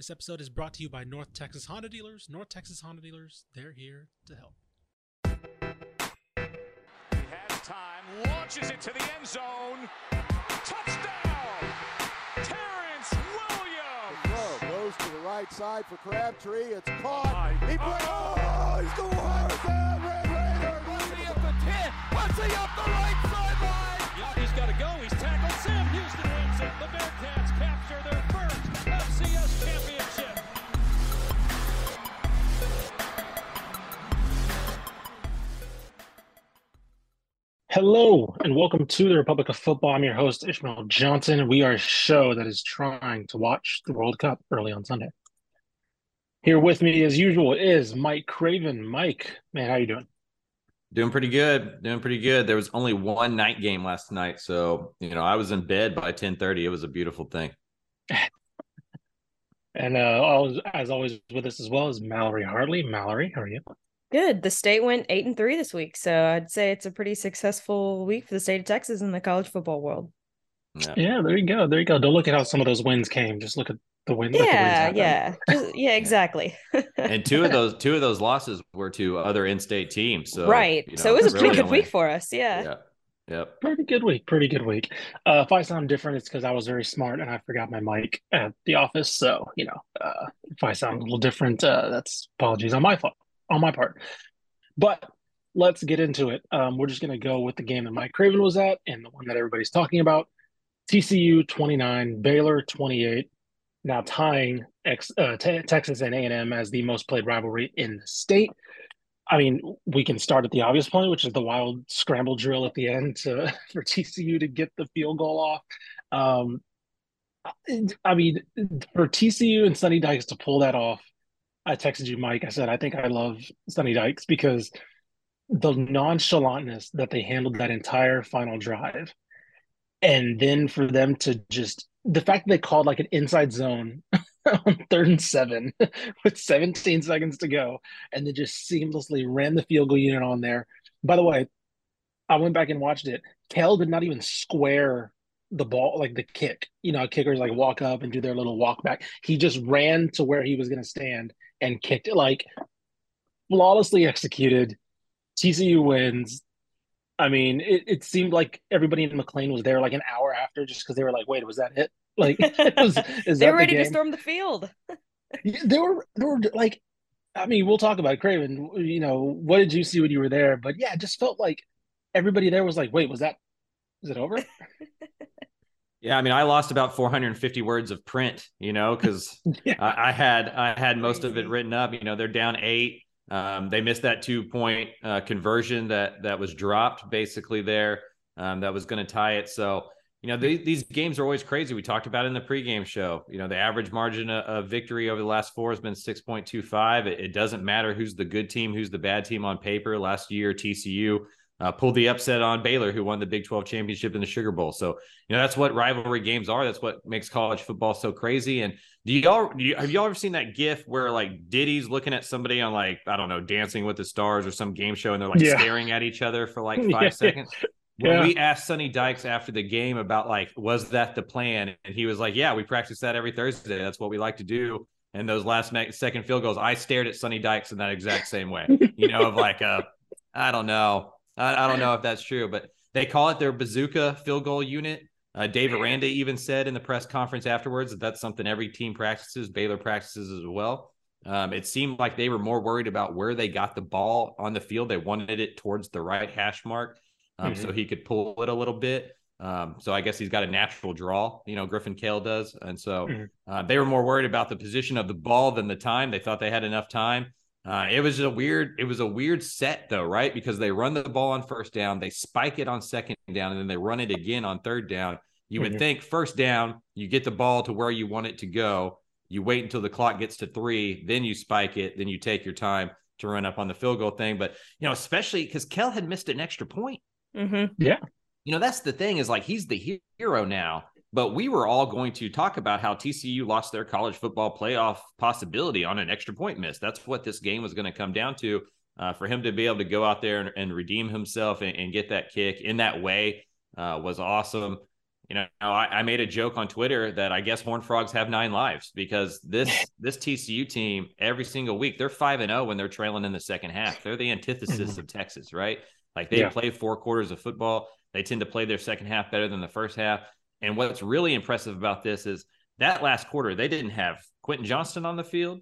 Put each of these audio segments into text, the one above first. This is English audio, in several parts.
This episode is brought to you by North Texas Honda Dealers. North Texas Honda Dealers, they're here to help. He has time, launches it to the end zone. Touchdown! Terrence Williams! Throw goes to the right side for Crabtree. It's caught. He plays. Oh, he's going hard. Red Raiders. Bussy up the 10. Bussy up the right sideline. Yep, he's got to go. He's tackled. Sam Houston wins it. The Bearcats capture their first FCS championship. Hello, and welcome to the Republic of Football. I'm your host, Ishmael Johnson. We are a show that is trying to watch the World Cup early on Sunday. Here with me, as usual, is Mike Craven. Mike, man, how you doing? Doing pretty good. Doing pretty good. There was only one night game last night, so you know I was in bed by ten thirty. It was a beautiful thing. And uh, always, as always, with us as well is Mallory Hartley. Mallory, how are you? Good. The state went eight and three this week, so I'd say it's a pretty successful week for the state of Texas in the college football world. Yeah. Yeah, there you go. There you go. Don't look at how some of those wins came. Just look at the win. let the wins Yeah, yeah, Just- yeah, exactly. And two of those two of those losses were to other in-state teams. So right. you so it was a really pretty good only- week for us. Yeah. Yeah. Yep. Pretty good week. Pretty good week. Uh, if I sound different, it's because I was very smart and I forgot my mic at the office. So, you know, uh, if I sound a little different, uh, that's apologies on my fault, on my part. But let's get into it. Um, we're just going to go with the game that Mike Craven was at and the one that everybody's talking about. TCU 29, Baylor 28. Now tying ex, uh, Te- Texas and A&M as the most played rivalry in the state. I mean, we can start at the obvious point, which is the wild scramble drill at the end to for TCU to get the field goal off. Um, I mean, for TCU and Sonny Dykes to pull that off, I texted you, Mike. I said, I think I love Sonny Dykes because the nonchalantness that they handled that entire final drive. And then for them to just the fact that they called like an inside zone on third and seven with 17 seconds to go and then just seamlessly ran the field goal unit on there. By the way, I went back and watched it. Kell did not even square the ball, like the kick. You know, kickers like walk up and do their little walk back. He just ran to where he was going to stand and kicked it like flawlessly executed. TCU wins. I mean, it, it seemed like everybody in McLane was there like an hour after just because they were like, wait, was that it? Like, was, is they that were the ready to storm the field. Yeah, They were, they were like, I mean, we'll talk about it, Craven. You know, what did you see when you were there? But yeah, it just felt like everybody there was like, wait, was that, is it over? Yeah, I mean, I lost about 450 words of print, you know, because Yeah. I, I had I had most of it written up. You know, they're down eight. Um, they missed that two point uh, conversion that that was dropped basically there. Um, that was going to tie it. So you know, they, these games are always crazy. We talked about in the pregame show. You know, the average margin of, of victory over the last four has been 6.25. It, it doesn't matter who's the good team, who's the bad team on paper. Last year, TCU uh, pulled the upset on Baylor, who won the Big 12 championship in the Sugar Bowl. So, you know, that's what rivalry games are. That's what makes college football so crazy. And do y'all, do you, have y'all ever seen that gif where like Diddy's looking at somebody on like, I don't know, Dancing with the Stars or some game show and they're like Yeah. staring at each other for like five Yeah. seconds? When Yeah. we asked Sonny Dykes after the game about like, was that the plan? And he was like, yeah, we practice that every Thursday. That's what we like to do. And those last second field goals, I stared at Sonny Dykes in that exact same way, you know, of like, uh, I don't know. I, I don't know if that's true, but they call it their bazooka field goal unit. Uh, Dave Aranda even said in the press conference afterwards that that's something every team practices. Baylor practices as well. Um, it seemed like they were more worried about where they got the ball on the field. They wanted it towards the right hash mark um, so he could pull it a little bit. Um, so I guess he's got a natural draw, you know, Griffin Kell does. And so Mhm. uh, they were more worried about the position of the ball than the time. They thought they had enough time. Uh, it was a weird, it was a weird set though, right? Because they run the ball on first down, they spike it on second down, and then they run it again on third down. You would Mhm. think first down, you get the ball to where you want it to go. You wait until the clock gets to three, then you spike it, then you take your time to run up on the field goal thing. But you know, especially because Kell had missed an extra point. hmm Yeah, You know, that's the thing is like he's the hero now. But we were all going to talk about how TCU lost their college football playoff possibility on an extra point miss. That's what this game was going to come down to. Uh, for him to be able to go out there and, and redeem himself and, and get that kick in that way uh, was awesome. you know, I, I, made a joke on Twitter that I guess Horn Frogs have nine lives because this this TCU team every single week they're five and zero oh when they're trailing in the second half. They're the antithesis mm-hmm. of Texas, right? Like they yeah. play four quarters of football. They tend to play their second half better than the first half. And what's really impressive about this is that last quarter they didn't have Quentin Johnston on the field,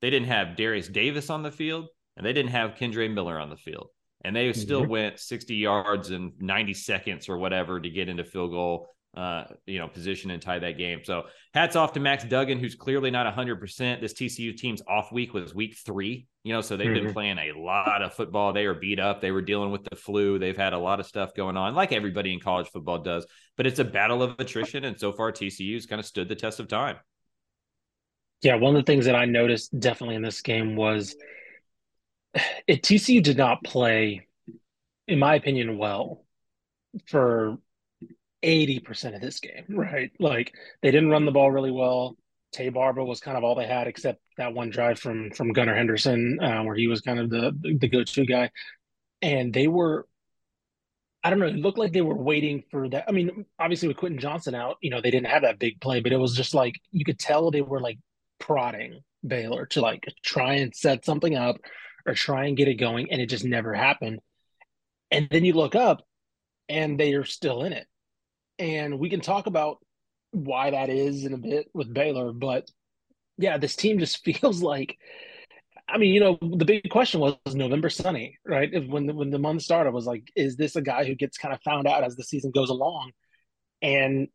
they didn't have Darius Davis on the field, and they didn't have Kendre Miller on the field. And they still mm-hmm. went 60 yards and 90 seconds or whatever to get into field goal uh, you know, position and tie that game. So hats off to Max Duggan, who's clearly not 100%. This TCU team's off week was week three, you know, so they've mm-hmm. been playing a lot of football. They were beat up. They were dealing with the flu. They've had a lot of stuff going on, like everybody in college football does. But it's a battle of attrition. And so far, TCU's kind of stood the test of time. Yeah. One of the things that I noticed definitely in this game was it, TCU did not play, in my opinion, well for 80% of this game, right? Like they didn't run the ball really well. Taye Barber was kind of all they had, except that one drive from from Gunnar Henderson, uh, where he was kind of the the go to guy. And they were, I don't know, it looked like they were waiting for that. I mean, obviously with Quentin Johnston out, you know, they didn't have that big play, but it was just like you could tell they were like prodding Baylor to like try and set something up or try and get it going, and it just never happened. And then you look up, and they are still in it and we can talk about why that is in a bit with Baylor. But yeah, this team just feels like. I mean, you know, the big question was November Sonny, right? When the, when the month started, was like, is this a guy who gets kind of found out as the season goes along? And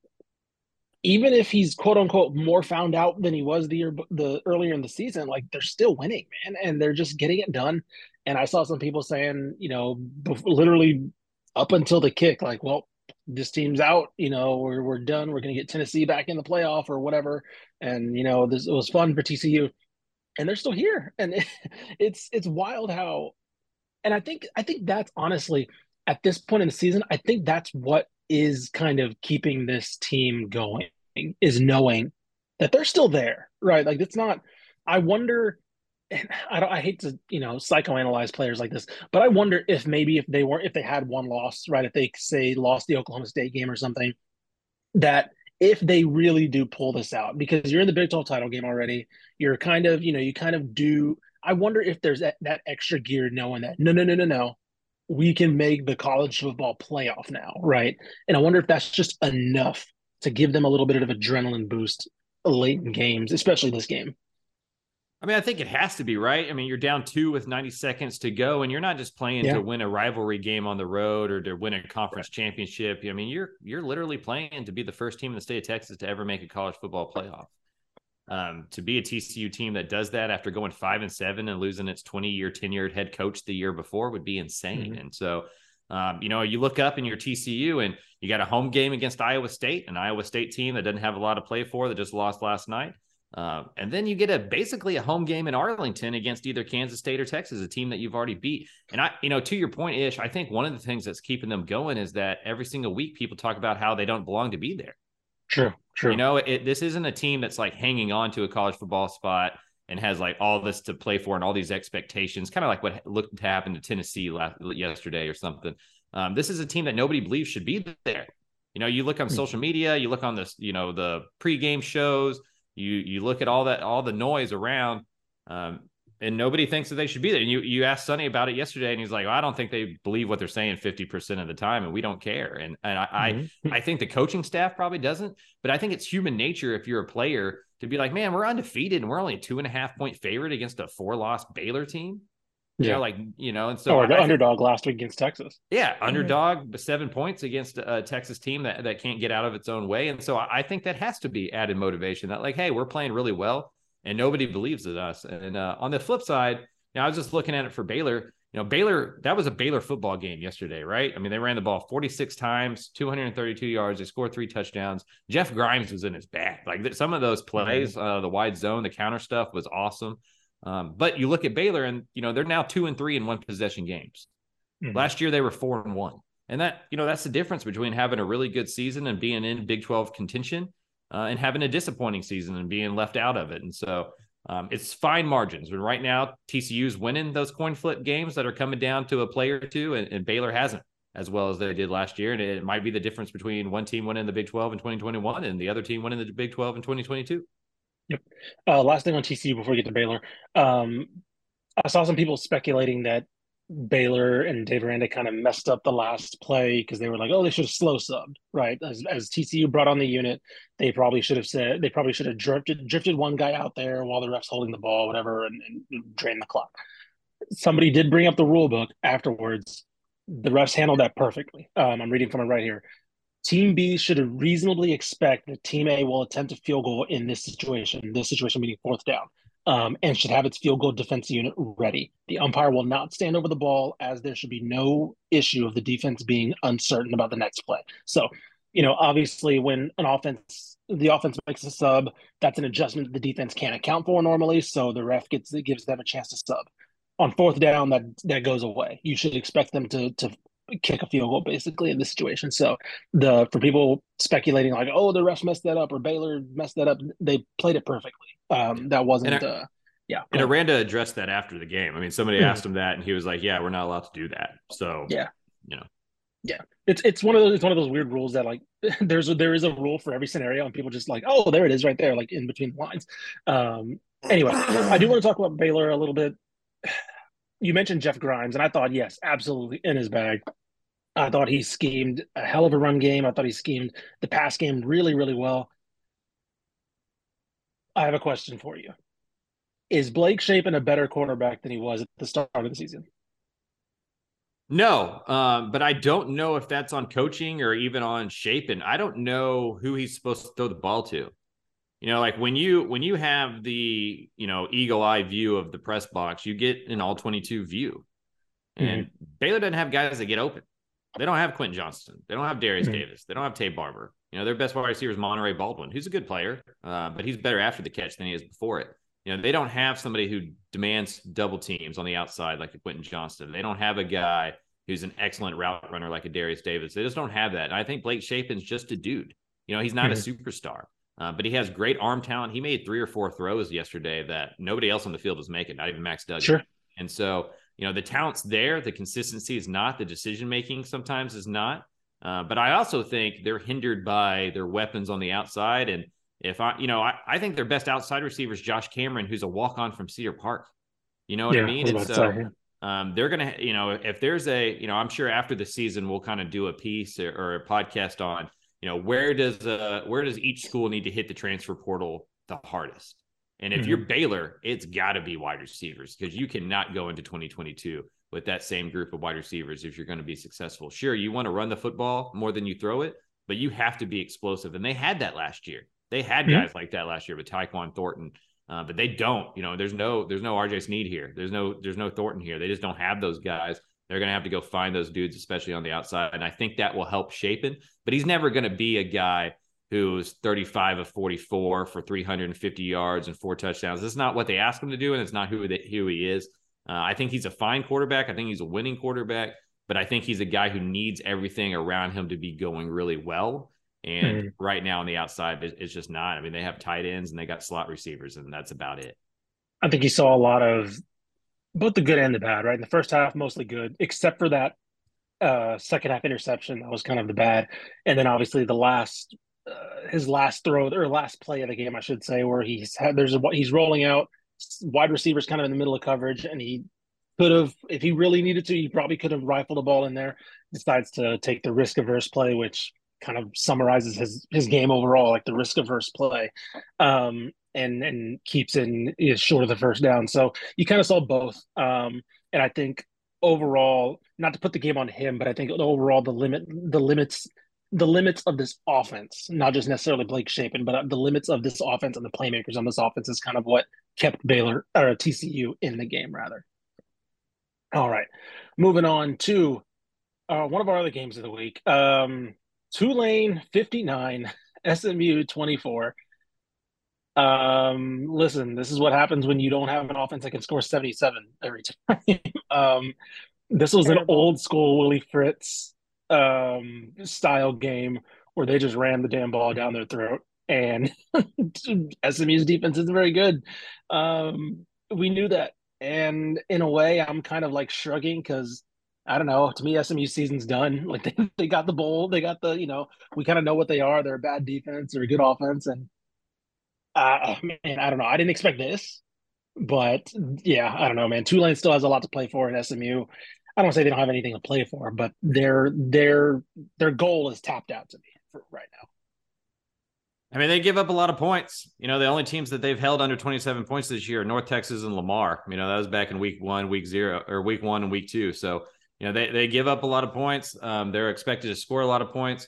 even if he's quote unquote more found out than he was the year the earlier in the season, like they're still winning, man, and they're just getting it done. And I saw some people saying, you know, literally up until the kick, like, well, this team's out, you know, we're, we're done. We're going to get Tennessee back in the playoff or whatever. And, you know, this it was fun for TCU and they're still here. And it, it's, it's wild how, and I think, I think that's honestly at this point in the season, I think that's what is kind of keeping this team going is knowing that they're still there, right? Like it's not, I wonder I don't I hate to, you know, psychoanalyze players like this, but I wonder if maybe if they weren't if they had one loss, right? If they say lost the Oklahoma State game or something, that if they really do pull this out, because you're in the Big 12 title game already, you're kind of, you know, you kind of do I wonder if there's that, that extra gear knowing that no, no, no, no, no. We can make the college football playoff now, right? And I wonder if that's just enough to give them a little bit of adrenaline boost late in games, especially this game. I mean, I think it has to be right. I mean, you're down two with 90 seconds to go, and you're not just playing yeah. to win a rivalry game on the road or to win a conference right. championship. I mean, you're you're literally playing to be the first team in the state of Texas to ever make a college football playoff. Um, to be a TCU team that does that after going five and seven and losing its 20 year tenured head coach the year before would be insane. Mm-hmm. And so, um, you know, you look up in your TCU and you got a home game against Iowa State, an Iowa State team that doesn't have a lot to play for that just lost last night. Uh, and then you get a basically a home game in Arlington against either Kansas State or Texas, a team that you've already beat. And I, you know, to your point, Ish, I think one of the things that's keeping them going is that every single week people talk about how they don't belong to be there. True, true. You know, it, this isn't a team that's like hanging on to a college football spot and has like all this to play for and all these expectations, kind of like what looked to happen to Tennessee last yesterday or something. Um, this is a team that nobody believes should be there. You know, you look on hmm. social media, you look on this, you know, the pregame shows you you look at all that all the noise around, um, and nobody thinks that they should be there. And you you asked Sonny about it yesterday, and he's like, well, I don't think they believe what they're saying fifty percent of the time, and we don't care. And and I mm-hmm. I, I think the coaching staff probably doesn't, but I think it's human nature if you're a player to be like, man, we're undefeated and we're only a two and a half point favorite against a four loss Baylor team. You yeah. know, like you know, and so or the I, underdog last week against Texas. Yeah, underdog seven points against a Texas team that, that can't get out of its own way, and so I think that has to be added motivation. That like, hey, we're playing really well, and nobody believes in us. And uh, on the flip side, you know, I was just looking at it for Baylor. You know, Baylor that was a Baylor football game yesterday, right? I mean, they ran the ball 46 times, 232 yards. They scored three touchdowns. Jeff Grimes was in his bag. Like some of those plays, mm-hmm. uh, the wide zone, the counter stuff was awesome. Um, but you look at Baylor, and you know they're now two and three in one possession games. Mm-hmm. Last year they were four and one, and that you know that's the difference between having a really good season and being in Big Twelve contention, uh, and having a disappointing season and being left out of it. And so um, it's fine margins. But right now TCU's winning those coin flip games that are coming down to a play or two, and, and Baylor hasn't. as well as they did last year. And it might be the difference between one team winning the Big 12 in 2021 and the other team winning the Big 12 in 2022. Yep. Uh, last thing on TCU before we get to Baylor. Um, I saw some people speculating that Baylor and Dave Aranda kind of messed up the last play because they were like, oh, they should have slow subbed, right? As, as TCU brought on the unit, they probably should have said, they probably should have drifted, drifted one guy out there while the ref's holding the ball, whatever, and, and drain the clock. Somebody did bring up the rule book afterwards. The refs handled that perfectly. Um, I'm reading from it right here. Team B should reasonably expect that Team A will attempt a field goal in this situation, this situation meaning fourth down um, and should have its field goal defense unit ready. The umpire will not stand over the ball, as there should be no issue of the defense being uncertain about the next play. So, you know, obviously, when an offense, the offense makes a sub, that's an adjustment the defense can't account for normally. So the ref gets gives them a chance to sub. On fourth down, that that goes away. You should expect them to to kick a field goal basically in this situation. So the for people speculating like, oh, the refs messed that up or Baylor messed that up, they played it perfectly. Um, that wasn't. And, uh, yeah, and Aranda addressed that after the game. I mean, somebody mm-hmm. asked him that, and he was like, "Yeah, we're not allowed to do that." So yeah, you know, yeah, it's it's one of those it's one of those weird rules that like there's a, there is a rule for every scenario, and people just like, oh, there it is right there, like in between the lines. Um, anyway, I do want to talk about Baylor a little bit. You mentioned Jeff Grimes, and I thought yes, absolutely in his bag. I thought he schemed a hell of a run game. I thought he schemed the pass game really, really well. I have a question for you. Is Blake Shapen a better quarterback than he was at the start of the season? No, um, but I don't know if that's on coaching or even on Shapen. I don't know who he's supposed to throw the ball to. You know, like when you when you have the you know eagle eye view of the press box, you get an all twenty two view, and mm-hmm. Baylor doesn't have guys that get open. They don't have Quentin Johnston. They don't have Darius mm-hmm. Davis. They don't have Taye Barber. You know, their best wide receiver is Monaray Baldwin, who's a good player, uh, but he's better after the catch than he is before it. You know, they don't have somebody who demands double teams on the outside like a Quentin Johnston. They don't have a guy who's an excellent route runner like a Darius Davis. They just don't have that. And I think Blake Shapen's just a dude. You know, he's not mm-hmm. a superstar, uh, but he has great arm talent. He made three or four throws yesterday that nobody else on the field was making, not even Max Duggan. Sure. And so you know the talent's there. The consistency is not. The decision making sometimes is not. Uh, but i also think they're hindered by their weapons on the outside. And if i you know i, I think their best outside receiver is josh cameron who's a walk-on from cedar park. You know what yeah, i mean and so um, they're gonna you know if there's a you know i'm sure after the season we'll kind of do a piece or, or a podcast on you know where does uh where does each school need to hit the transfer portal the hardest and if mm-hmm. you're Baylor, it's got to be wide receivers because you cannot go into 2022 with that same group of wide receivers if you're going to be successful. Sure, you want to run the football more than you throw it, but you have to be explosive. And they had that last year. They had mm-hmm. guys like that last year with Tyquan Thornton, uh, but they don't. You know, there's no there's no RJ Sneed here. There's no there's no Thornton here. They just don't have those guys. They're going to have to go find those dudes, especially on the outside. And I think that will help Shapen. But he's never going to be a guy who's 35 of 44 for 350 yards and four touchdowns. That's not what they ask him to do, and it's not who, they, who he is. Uh, I think he's a fine quarterback. I think he's a winning quarterback, but I think he's a guy who needs everything around him to be going really well. And mm right now on the outside, it's just not. I mean, they have tight ends and they got slot receivers, and that's about it. I think you saw a lot of both the good and the bad, right? In the first half, mostly good, except for that uh, second half interception. That was kind of the bad. And then obviously the last uh, his last throw or last play of the game, I should say, where he's had there's a he's rolling out wide receivers kind of in the middle of coverage, and he could have, if he really needed to, he probably could have rifled the ball in there. Decides to take the risk averse play, which kind of summarizes his his game overall, like the risk averse play, um, and and keeps in is short of the first down. So you kind of saw both, um, and I think overall, not to put the game on him, but I think overall the limit the limits the limits of this offense, not just necessarily Blake Shapen, but the limits of this offense and the playmakers on this offense is kind of what kept Baylor or TCU in the game, rather. All right, moving on to uh, one of our other games of the week. Um, Tulane 59, SMU 24. Um, listen, this is what happens when you don't have an offense that can score 77 every time. um, this was an old school Willie Fritz um, style game where they just ran the damn ball down their throat. And SMU's defense isn't very good. Um, we knew that. And in a way, I'm kind of like shrugging because I don't know. To me, SMU season's done. Like they, they got the bowl, they got the, you know, we kind of know what they are. They're a bad defense, they're a good offense. And uh man, I don't know. I didn't expect this, but yeah, I don't know, man. Tulane still has a lot to play for in SMU. I don't say they don't have anything to play for, but their their their goal is tapped out to me right now. I mean, they give up a lot of points. You know, the only teams that they've held under 27 points this year North Texas and Lamar. You know, that was back in week one, week zero, or week one and week two. So, you know, they, they give up a lot of points. Um, they're expected to score a lot of points.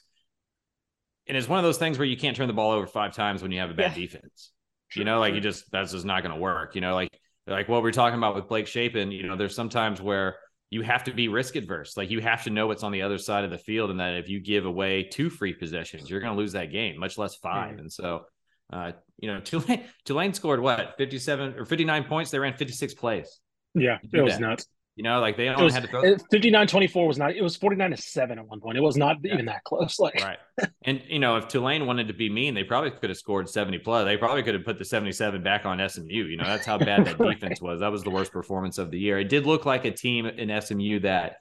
And it's one of those things where you can't turn the ball over five times when you have a bad yeah. defense. You know, like you just, that's just not going to work. You know, like, like what we're talking about with Blake Shapen, you know, there's sometimes where you have to be risk adverse. Like you have to know what's on the other side of the field, and that if you give away two free possessions, you're going to lose that game, much less 5 mm-hmm. And so, uh, you know, Tulane, Tulane scored what 57 or 59 points. They ran 56 plays. Yeah, it was that. nuts. You know, like they only had to throw 59 24 was not, it was 49 to 7 at one point. It was not yeah. even that close. Like, right. And, you know, if Tulane wanted to be mean, they probably could have scored 70 plus. They probably could have put the 77 back on SMU. You know, that's how bad that right. defense was. That was the worst performance of the year. It did look like a team in SMU that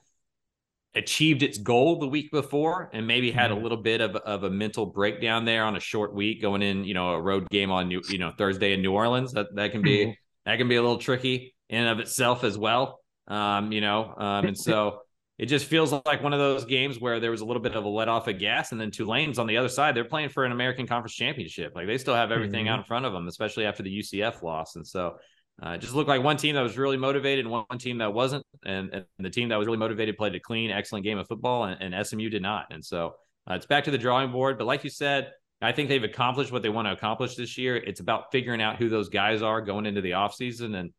achieved its goal the week before and maybe had a mm-hmm. little bit of, of a mental breakdown there on a short week going in, you know, a road game on New, you know, Thursday in New Orleans. That that can be mm-hmm. that can be a little tricky in of itself as well. Um, you know, um, and so it just feels like one of those games where there was a little bit of a let off of gas, and then Tulane's on the other side. They're playing for an American Conference championship. Like they still have everything mm-hmm. out in front of them, especially after the UCF loss. And so uh, it just looked like one team that was really motivated and one team that wasn't. And, and the team that was really motivated played a clean, excellent game of football, and, and SMU did not. And so uh, it's back to the drawing board. But like you said, I think they've accomplished what they want to accomplish this year. It's about figuring out who those guys are going into the offseason. And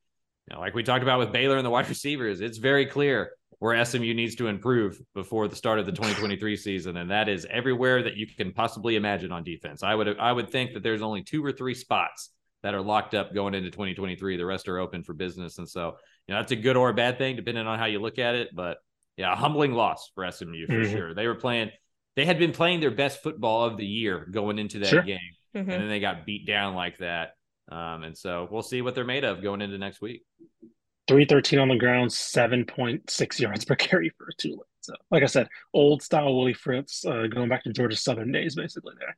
you know, like we talked about with Baylor and the wide receivers, it's very clear where SMU needs to improve before the start of the 2023 season, and that is everywhere that you can possibly imagine on defense. I would I would think that there's only two or three spots that are locked up going into 2023. The rest are open for business, and so you know that's a good or a bad thing depending on how you look at it. But yeah, a humbling loss for SMU for mm-hmm. sure. They were playing. They had been playing their best football of the year going into that sure. game, mm-hmm. and then they got beat down like that. Um, and so we'll see what they're made of going into next week. 313 on the ground, 7.6 yards per carry for Tulane. So, like I said, old style Willie Fritz, uh, going back to Georgia Southern days, basically there.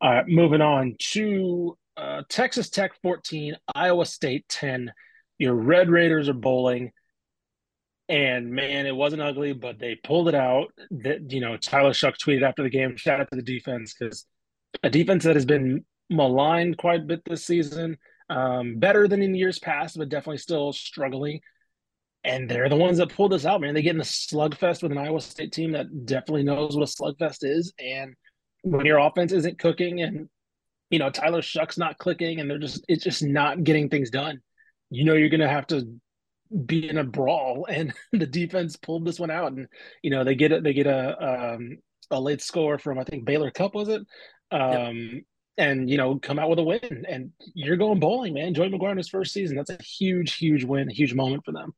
All right, moving on to uh, Texas Tech 14, Iowa State 10. Your Red Raiders are bowling. And man, it wasn't ugly, but they pulled it out. That you know, Tyler Shough tweeted after the game, shout out to the defense because a defense that has been maligned quite a bit this season. Um, better than in years past, but definitely still struggling. And they're the ones that pulled this out, man. They get in a slugfest with an Iowa State team that definitely knows what a slugfest is. And when your offense isn't cooking and you know Tyler Shough's not clicking and they're just it's just not getting things done, you know you're gonna have to be in a brawl. And the defense pulled this one out, and you know they get it. They get a um, a late score from I think Baylor Cupp was it. Um, yep and you know come out with a win. And you're going bowling man. Joey mcguire in his first season. That's a huge huge win a huge moment for them.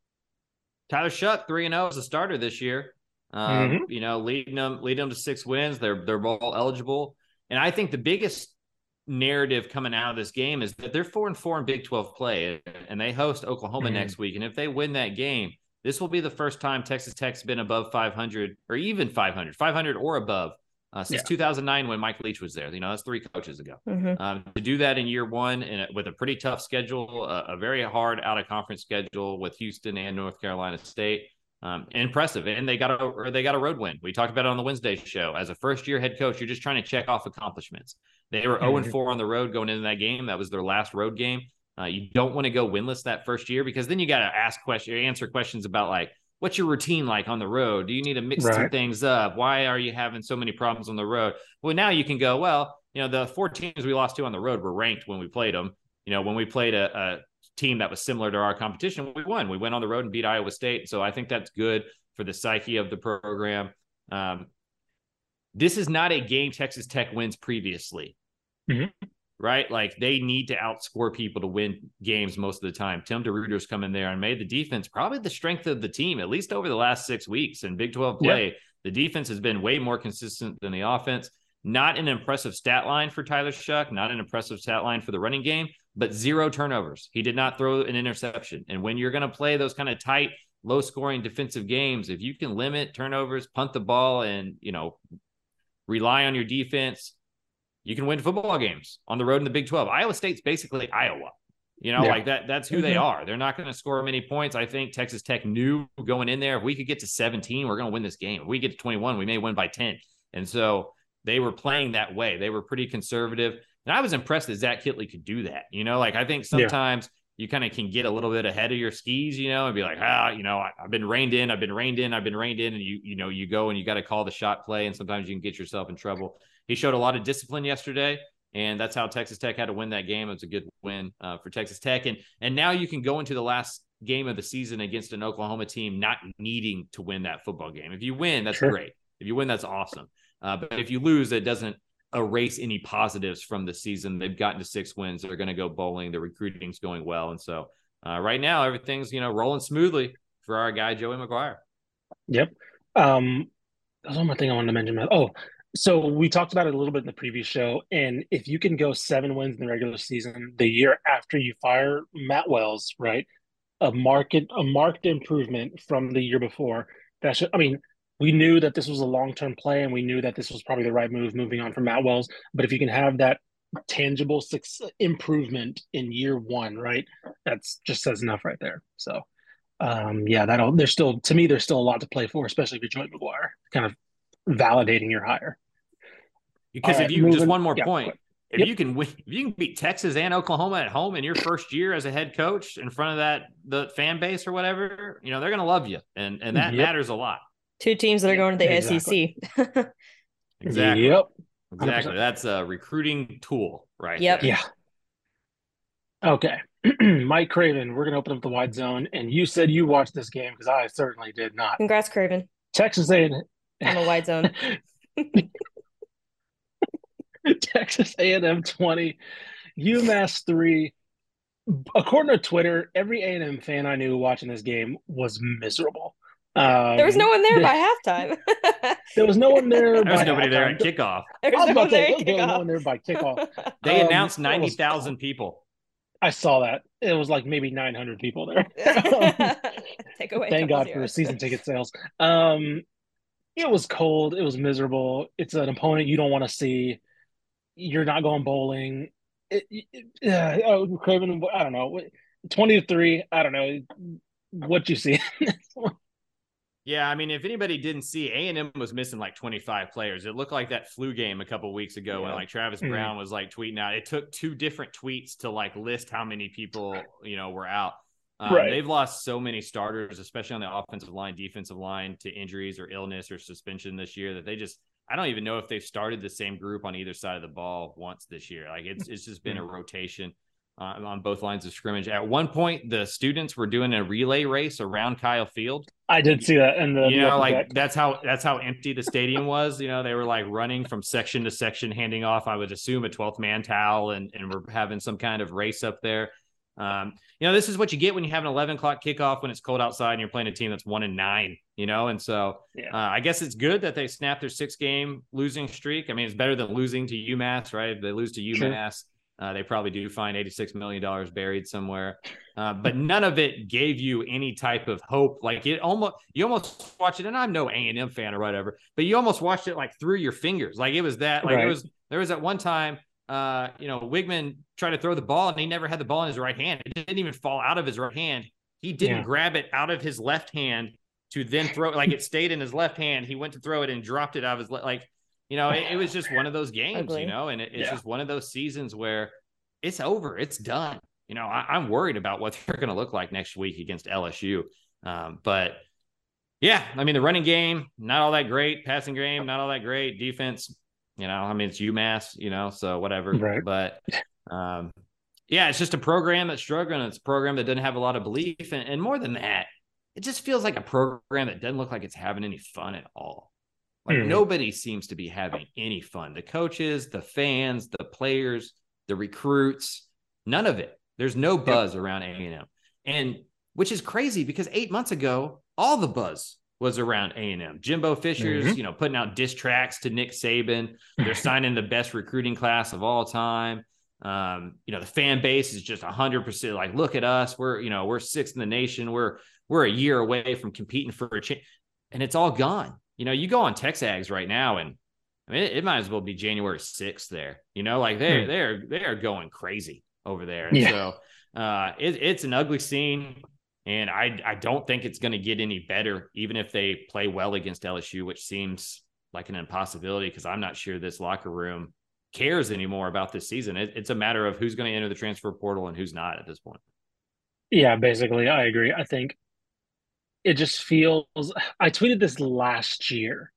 Tyler shough 3-0 as a starter this year. Um, mm-hmm. you know leading them leading them to six wins. They're they're bowl eligible. And i think the biggest narrative coming out of this game is that they're four and four in big 12 play and they host oklahoma mm-hmm. next week. And if they win that game this will be the first time texas tech's been above 500 or even 500 500 or above uh, since yeah. 2009 when Mike Leach was there. You know, that's three coaches ago. Mm-hmm. Um, to do that in year one and with a pretty tough schedule, a very hard out of conference schedule with Houston and North Carolina State. Um, impressive, and they got a they got a road win. We talked about it on the Wednesday show. As a first year head coach, you're just trying to check off accomplishments. They were mm-hmm. 0 4 on the road going into that game. That was their last road game. Uh, you don't want to go winless that first year because then you got to ask questions, answer questions about like, what's your routine like on the road? Do you need to mix right. some things up? Why are you having so many problems on the road? Well, now you can go, well, you know, the four teams we lost to on the road were ranked when we played them. You know, when we played a, a team that was similar to our competition, we won. We went on the road and beat Iowa State. So I think that's good for the psyche of the program. Um, this is not a game Texas Tech wins previously. Mm-hmm right? Like they need to outscore people to win games most of the time. Tim DeRuyter's come in there and made the defense probably the strength of the team, at least over the last six weeks in Big 12 play. Yeah. The defense has been way more consistent than the offense. Not an impressive stat line for Tyler Shough, not an impressive stat line for the running game, but zero turnovers. He did not throw an interception. And when you're going to play those kind of tight low scoring defensive games, if you can limit turnovers, punt the ball, and you know rely on your defense, you can win football games on the road in the Big 12. Iowa State's basically Iowa. You know, yeah. like that, that's who mm-hmm. they are. They're not going to score many points. I think Texas Tech knew going in there, if we could get to 17, we're going to win this game. If we get to 21, we may win by 10. And so they were playing that way. They were pretty conservative. And I was impressed that Zach Kittley could do that. You know, like I think sometimes yeah. you kind of can get a little bit ahead of your skis, you know, and be like, ah, you know, I, have been reined in, I've been reined in, I've been reined in. And you, you know, you go and you got to call the shot play. And sometimes you can get yourself in trouble. He showed a lot of discipline yesterday and that's how Texas Tech had to win that game. It was a good win uh, for Texas Tech, and and now you can go into the last game of the season against an Oklahoma team not needing to win that football game. If you win, that's sure. great. If you win, that's awesome. Uh, but if you lose, it doesn't erase any positives from the season. They've gotten to six wins. They're going to go bowling. The recruiting's going well, and so uh, right now everything's you know rolling smoothly for our guy Joey McGuire. Yep. Um, was one more thing I wanted to mention. Oh, so we talked about it a little bit in the previous show, and if you can go seven wins in the regular season the year after you fire Matt Wells, right? A market a marked improvement from the year before. That should I mean, we knew that this was a long term play, and we knew that this was probably the right move moving on from Matt Wells. But if you can have that tangible success, improvement in year one, right? That's just says enough right there. So, um, yeah, that'll. There's still to me, there's still a lot to play for, especially for Joey McGuire. Kind of validating your hire. Because right, if you moving, just one more yeah, point, if yep. you can win, if you can beat Texas and Oklahoma at home in your first year as a head coach in front of that the fan base or whatever, you know they're going to love you, and and that yep. matters a lot. Two teams that are going to the exactly. SEC. exactly. Yep. Exactly. 100%. That's a recruiting tool, right? Yep. There. Yeah. Okay. Mike Craven, we're going to open up the wide zone. And you said you watched this game because I certainly did not. Congrats, Craven. Texas A&M, on the wide zone. Texas A&M 20, UMass 3. According to Twitter, every A&M fan I knew watching this game was miserable. Um, there was no one there by halftime. there was no one there. There was nobody halftime. there at kickoff. There was, no one, there, there was no one there by kickoff. They um, announced ninety thousand people. I saw that. It was like maybe nine hundred people there. Take away. Thank God zeros. for season ticket sales. Um, it was cold. It was miserable. It's an opponent you don't want to see. You're not going bowling. It, it, uh, oh, Craven, I don't know. 20 to 3. I don't know. What you see. yeah, I mean, if anybody didn't see, A and M was missing like 25 players. It looked like that flu game a couple weeks ago yeah. when like Travis mm-hmm. Brown was like tweeting out. It took two different tweets to like list how many people you know were out. Um, right. They've lost so many starters, especially on the offensive line, defensive line, to injuries or illness or suspension this year. That they just, I don't even know if they've started the same group on either side of the ball once this year. Like it's it's just been a rotation uh, on both lines of scrimmage. At one point, the students were doing a relay race around Kyle Field. I did see that, and the you know, like back. that's how that's how empty the stadium was. You know, they were like running from section to section, handing off. I would assume a 12th man towel, and and we're having some kind of race up there. Um, you know, this is what you get when you have an 11 o'clock kickoff when it's cold outside and you're playing a team that's one and nine, you know? And so yeah. uh, I guess it's good that they snapped their six game losing streak. I mean, it's better than losing to UMass, right? If they lose to UMass, uh, they probably do find $86 million buried somewhere. Uh, but none of it gave you any type of hope. Like it almost, you almost watch it, and I'm no A&M fan or whatever, but you almost watched it like through your fingers. Like it was that, like right. it was, there was at one time uh, you know, Weigman tried to throw the ball and he never had the ball in his right hand. It didn't even fall out of his right hand. He didn't yeah. grab it out of his left hand to then throw like it stayed in his left hand. He went to throw it and dropped it out of his le- like, you know, it, it, was just one of those games, you know, and it, it's yeah. just one of those seasons where it's over, it's done. You know, I, am worried about what they're going to look like next week against LSU. Um, but yeah, I mean, the running game, not all that great. Passing game, not all that great. Defense, you know, I mean, it's UMass, you know, so whatever. Right. But um, yeah, it's just a program that's struggling. It's a program that doesn't have a lot of belief. And, and more than that, it just feels like a program that doesn't look like it's having any fun at all. Like mm-hmm. nobody seems to be having any fun. The coaches, the fans, the players, the recruits, none of it. There's no buzz yep. around A&M. And which is crazy because 8 months ago, all the buzz was around A&M. Jimbo Fisher's, mm-hmm. you know, putting out diss tracks to Nick Saban. They're signing the best recruiting class of all time. Um, you know, the fan base is just hundred percent like, look at us. We're, you know, we're sixth in the nation. We're we're a year away from competing for a chance. And it's all gone. You know, you go on Texags right now and I mean, it, it, might as well be January 6th there. You know, like they're hmm. they're they're going crazy over there. And yeah. so uh it, it's an ugly scene. And I I don't think it's going to get any better, even if they play well against LSU, which seems like an impossibility because I'm not sure this locker room cares anymore about this season. It, it's a matter of who's going to enter the transfer portal and who's not at this point. Yeah, basically, I agree. I think it just feels. I tweeted this last year,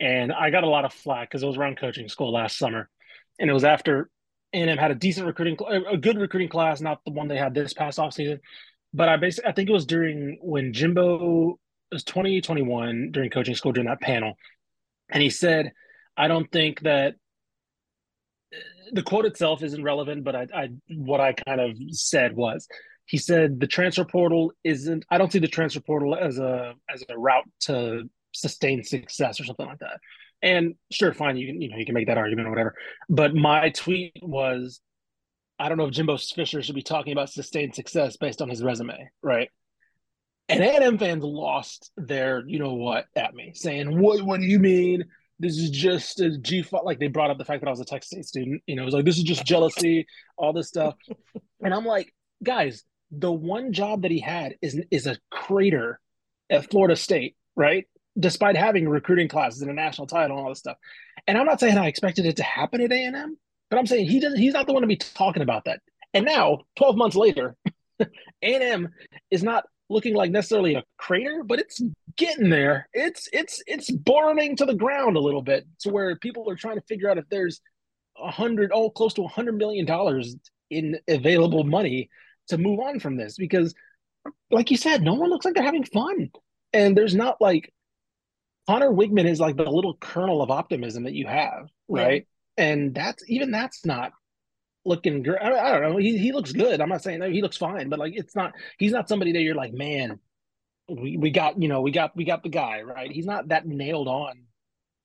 and I got a lot of flack because it was around coaching school last summer, and it was after A&M had a decent recruiting, a good recruiting class, not the one they had this past off season, but I basically I think it was during when Jimbo was 2021 during coaching school during that panel, and he said, "I don't think that." The quote itself isn't relevant, but I, I what I kind of said was he said the transfer portal isn't i don't see the transfer portal as a as a route to sustain success or something like that and sure fine you can you know you can make that argument or whatever but my tweet was I don't know if Jimbo Fisher should be talking about sustained success based on his resume, right? And A&M fans lost their, you know what, at me, saying, "What? What do you mean? This is just a G." Like they brought up the fact that I was a Texas State student. You know, it was like this is just jealousy, all this stuff. and I'm like, guys, the one job that he had is is a crater at Florida State, right? Despite having recruiting classes and a national title and all this stuff. And I'm not saying I expected it to happen at A&M, but I'm saying he doesn't. He's not the one to be talking about that. And now, 12 months later, A&M is not looking like necessarily a crater, but it's getting there. It's it's it's burning to the ground a little bit to where people are trying to figure out if there's a hundred, oh, close to a hundred million dollars in available money to move on from this because, like you said, no one looks like they're having fun, and there's not like Conner Weigman is like the little kernel of optimism that you have, right? And that's even that's not looking great. I, don't know. He he looks good. I'm not saying that he looks fine, but like it's not. He's not somebody that you're like, man, we we got you know we got we got the guy right. He's not that nailed on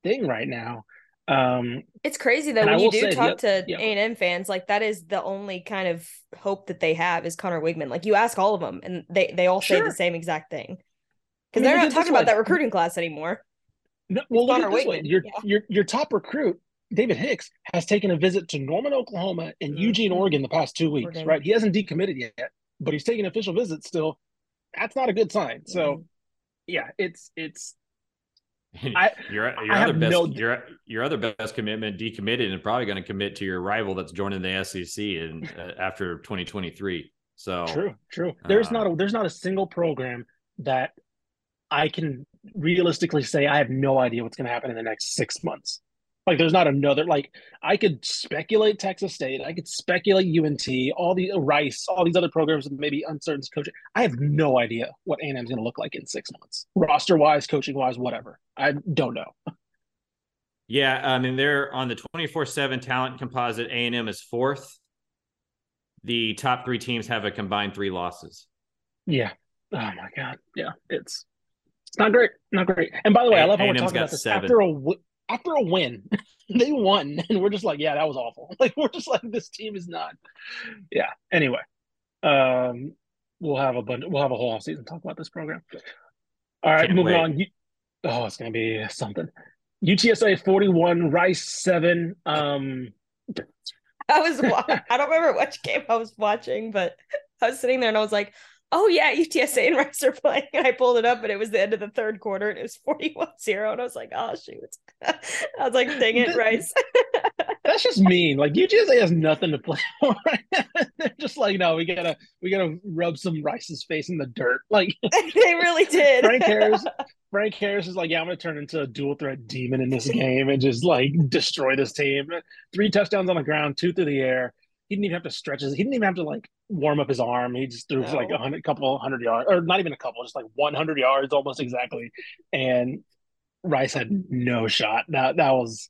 thing right now. Um, it's crazy though when you do talk to A and M fans, like that is the only kind of hope that they have is Conner Weigman. Like you ask all of them, and they they all say the same exact thing because I mean, they're not talking about that recruiting class anymore. No, well, at this way. Your, yeah. your your top recruit David Hicks has taken a visit to Norman, Oklahoma, and mm-hmm. Eugene, Oregon, the past two weeks. Oregon. Right, he hasn't decommitted yet, but he's taking official visits still. That's not a good sign. So, mm-hmm. yeah, it's it's. I, your your I other best no... your your other best commitment decommitted and probably going to commit to your rival that's joining the SEC in uh, after 2023. So true, true. There's uh, not a there's not a single program that I can realistically say I have no idea what's going to happen in the next six months. Like there's not another like I could speculate Texas State, I could speculate UNT, all the uh, Rice, all these other programs with maybe uncertain coaching. I have no idea what A&M is going to look like in six months, roster wise, coaching wise, whatever. I don't know. Yeah, I mean they're on the twenty four seven talent composite. A and M is fourth. The top three teams have a combined three losses. Yeah. Oh my god. Yeah. It's it's not great. Not great. And by the way, I love how we're talking about this seven. after a after a win, they won, and we're just like, yeah, that was awful. Like we're just like, this team is not. Yeah. Anyway, um, we'll have a bunch. We'll have a whole off season talk about this program. All right, Can't moving wait. on. Oh, it's gonna be something. UTSA forty one, Rice seven. Um, I was. I don't remember which game I was watching, but I was sitting there and I was like, oh yeah, UTSA and Rice are playing. And I pulled it up and it was the end of the third quarter and it was 41-0. And I was like, oh shoot. I was like, dang it, Rice. That's just mean. Like UTSA has nothing to play for. They're just like, no, we gotta we gotta rub some Rice's face in the dirt. Like they really did. Frank Harris Frank Harris is like, yeah, I'm gonna turn into a dual threat demon in this game and just like destroy this team. Three touchdowns on the ground, two through the air he didn't even have to stretch his. He didn't even have to like warm up his arm. He just threw no. like a hundred, couple hundred yards, or not even a couple, just like one hundred yards, almost exactly. And Rice had no shot. That that was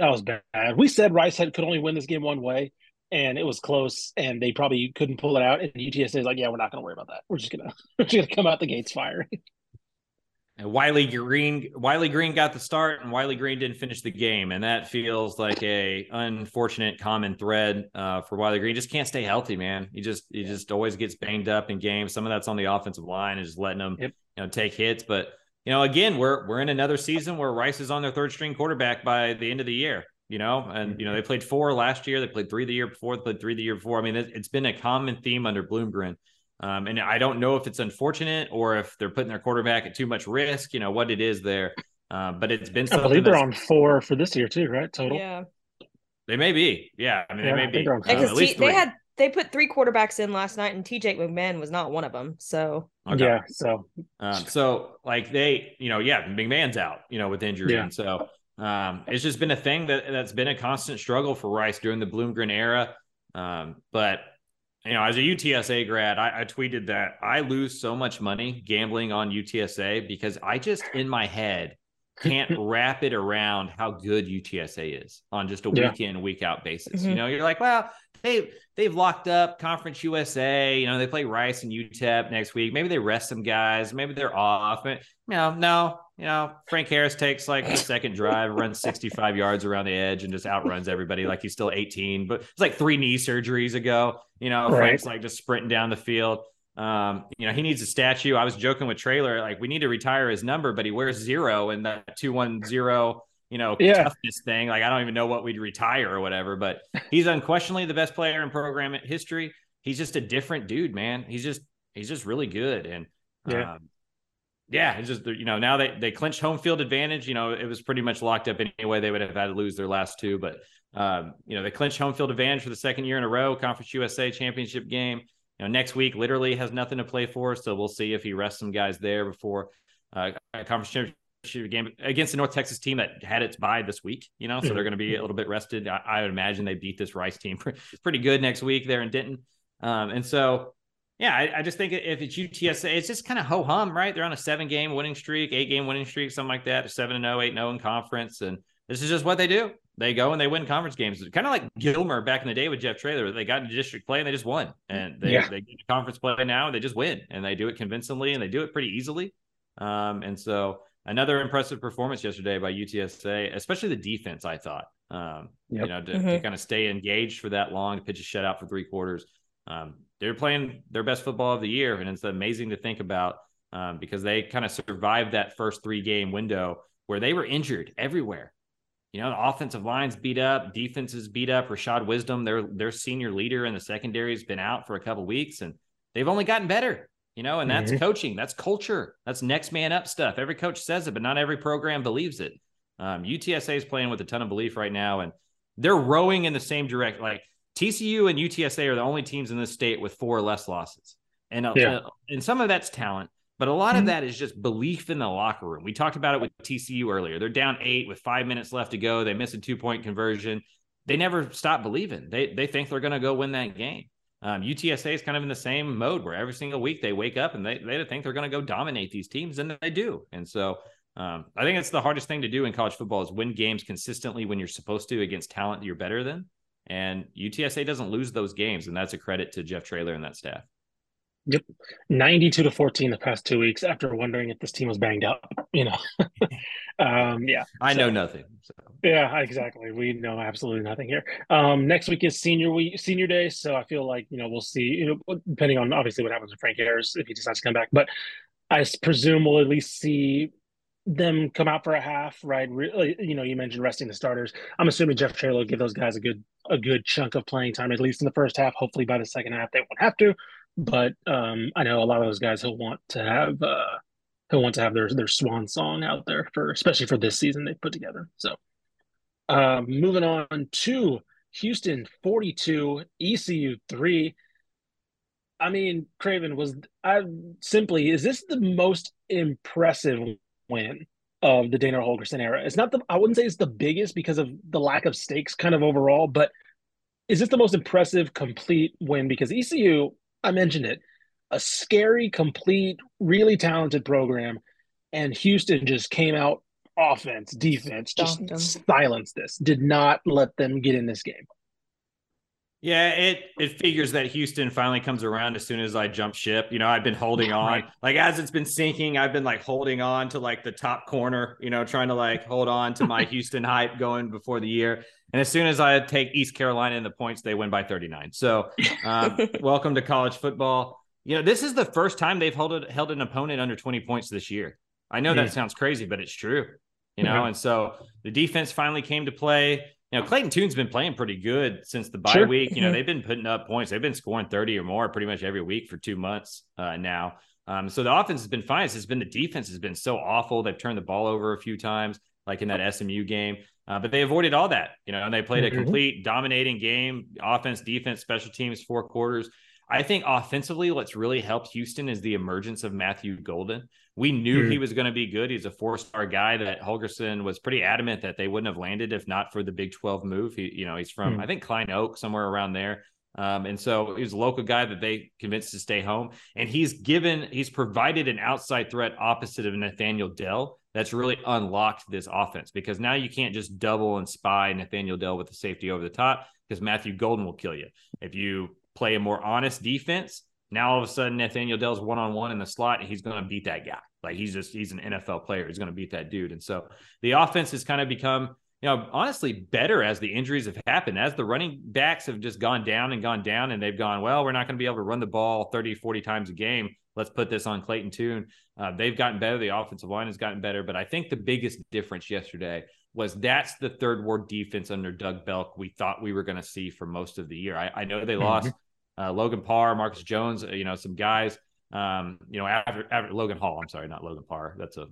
that was bad. We said Rice had could only win this game one way, and it was close, and they probably couldn't pull it out. And UTSA is like, yeah, we're not going to worry about that. We're just gonna we're just gonna come out the gates firing. Wiley Green Wiley Green got the start and Wiley Green didn't finish the game. And that feels like a unfortunate common thread uh, for Wiley Green. Just can't stay healthy man. He just he just always gets banged up in games. Some of that's on the offensive line and just letting him yep. you know take hits. But you know again we're we're in another season where Rice is on their third string quarterback by the end of the year you know? And you know they played four last year. They played three the year before. They played three the year before. I mean it's been a common theme under Bloomgren um, and I don't know if it's unfortunate or if they're putting their quarterback at too much risk, you know, what it is there. Uh, but it's been I believe they're on four for this year too, right? Total. Yeah. They may be. Yeah. I mean, yeah, they may be. Uh, at least they had they put three quarterbacks in last night, and TJ McMahon was not one of them. So okay. yeah, so um, so like they, you know, yeah, McMahon's out, you know, with injury, yeah. and so um, it's just been a thing that that's been a constant struggle for Rice during the Bloomgren era. Um, but you know, as a UTSA grad, I, I, tweeted that I lose so much money gambling on UTSA because I just in my head can't wrap it around how good UTSA is on just a yeah. week in, week out basis. Mm-hmm. You know, you're like, well, they they've locked up Conference USA. You know, they play Rice and UTEP next week. Maybe they rest some guys. Maybe they're off. But, you know, no, you know, Frank Harris takes like the second drive, runs 65 yards around the edge, and just outruns everybody like he's still 18. But it's like three knee surgeries ago. You know, right. Frank's like just sprinting down the field. Um, you know, he needs a statue. I was joking with Traylor, like we need to retire his number, but he wears zero in that 210, you know, yeah. toughness thing. Like I don't even know what we'd retire or whatever, but he's unquestionably the best player in program history. He's just a different dude, man. He's just he's just really good. And yeah. Um, yeah, it's just you know now they they clinched home field advantage. You know it was pretty much locked up anyway. They would have had to lose their last two, but um, you know they clinched home field advantage for the second year in a row. Conference USA championship game. You know next week literally has nothing to play for, so we'll see if he rests some guys there before uh, conference championship game against the North Texas team that had its bye this week. You know, so they're going to be a little bit rested. I, I, would imagine they beat this Rice team pretty good next week there in Denton. Um, and so yeah, I, I, just think if it's UTSA, it's just kind of ho hum, right? They're on a seven game winning streak, eight game winning streak, something like that, seven and 0, 8 0 in conference. And this is just what they do. They go and they win conference games. Kind of like Gilmer back in the day with Jeff Traylor. They got into district play and they just won. And they, yeah. they get to conference play now and they just win. And they do it convincingly and they do it pretty easily. Um, and so another impressive performance yesterday by UTSA, especially the defense, I thought. Um, yep. you know, to, mm-hmm. to, kind of stay engaged for that long, to pitch a shutout for three quarters. Um, they're playing their best football of the year, and it's amazing to think about um, because they kind of survived that first three game window where they were injured everywhere. You know, the offensive lines beat up, defenses beat up. Rashad Wisdom, their their senior leader in the secondary, has been out for a couple weeks, and they've only gotten better. You know, and that's mm-hmm. coaching, that's culture, that's next man up stuff. Every coach says it, but not every program believes it. Um, UTSA is playing with a ton of belief right now, and they're rowing in the same direction. Like TCU and UTSA are the only teams in this state with four or less losses. And, uh, yeah. and some of that's talent, but a lot mm-hmm. of that is just belief in the locker room. We talked about it with TCU earlier. They're down eight with five minutes left to go. They miss a two point conversion. They never stop believing. They, they think they're going to go win that game. Um, UTSA is kind of in the same mode where every single week they wake up and they, they think they're going to go dominate these teams, and they do. And so um, I think it's the hardest thing to do in college football is win games consistently when you're supposed to against talent you're better than. And UTSA doesn't lose those games, and that's a credit to Jeff Traylor and that staff. Yep. 92 to 14 the past two weeks after wondering if this team was banged up, you know. um, yeah. I so, know nothing. So. Yeah, exactly. We know absolutely nothing here. Um, next week is senior week, senior day. So I feel like, you know, we'll see, you know, depending on obviously what happens with Frank Harris if he decides to come back. But I presume we'll at least see them come out for a half, right? Really, you know, you mentioned resting the starters. I'm assuming Jeff Traylor will give those guys a good a good chunk of playing time, at least in the first half. Hopefully, by the second half, they won't have to. But um, I know a lot of those guys who want to have uh, who want to have their their swan song out there for, especially for this season they put together. So, um, moving on to Houston 42, ECU three. I mean, Craven was I simply is this the most impressive win of the Dana Holgorsen era. It's not the I wouldn't say it's the biggest because of the lack of stakes kind of overall, but is this the most impressive complete win? Because ECU, I mentioned it, a scary, complete, really talented program, and Houston just came out offense, defense, just silenced this. Did not let them get in this game. Yeah, it it figures that Houston finally comes around as soon as I jump ship. You know, I've been holding on. Like as it's been sinking, I've been like holding on to like the top corner, you know, trying to like hold on to my Houston hype going before the year. And as soon as I take East Carolina in the points, they win by 39. So, um, welcome to college football. You know, this is the first time they've held held an opponent under 20 points this year. I know that sounds crazy, but it's true. You know, and so the defense finally came to play you know, Clayton Tune's been playing pretty good since the bye sure. week. You know, they've been putting up points. They've been scoring 30 or more pretty much every week for two months uh, now. Um, so the offense has been fine. It's been the defense has been so awful. They've turned the ball over a few times, like in that SMU game. Uh, but they avoided all that, you know, and they played mm-hmm. a complete dominating game, offense, defense, special teams, four quarters. I think offensively, what's really helped Houston is the emergence of Matthew Golden. We knew mm. he was going to be good. He's a four star guy that Holgorsen was pretty adamant that they wouldn't have landed if not for the Big 12 move. He, you know, he's from, mm. I think, Klein Oak, somewhere around there. Um, and so he's a local guy that they convinced to stay home. And he's given, he's provided an outside threat opposite of Nathaniel Dell that's really unlocked this offense because now you can't just double and spy Nathaniel Dell with the safety over the top because Matthew Golden will kill you. If you play a more honest defense, now all of a sudden Nathaniel Dell's one on one in the slot and he's going to beat that guy. Like he's just he's an NFL player. He's going to beat that dude. And so the offense has kind of become, you know, honestly better as the injuries have happened. As the running backs have just gone down and gone down and they've gone, well, we're not going to be able to run the ball 30, 40 times a game. Let's put this on Clayton Tune. Uh, they've gotten better. The offensive line has gotten better. But I think the biggest difference yesterday was that's the third ward defense under Doug Belk we thought we were going to see for most of the year. I, I know they mm-hmm. lost uh, Logan Parr, Marcus Jones, uh, you know, some guys, um, you know, after, after Logan Hall, I'm sorry, not Logan Parr. That's a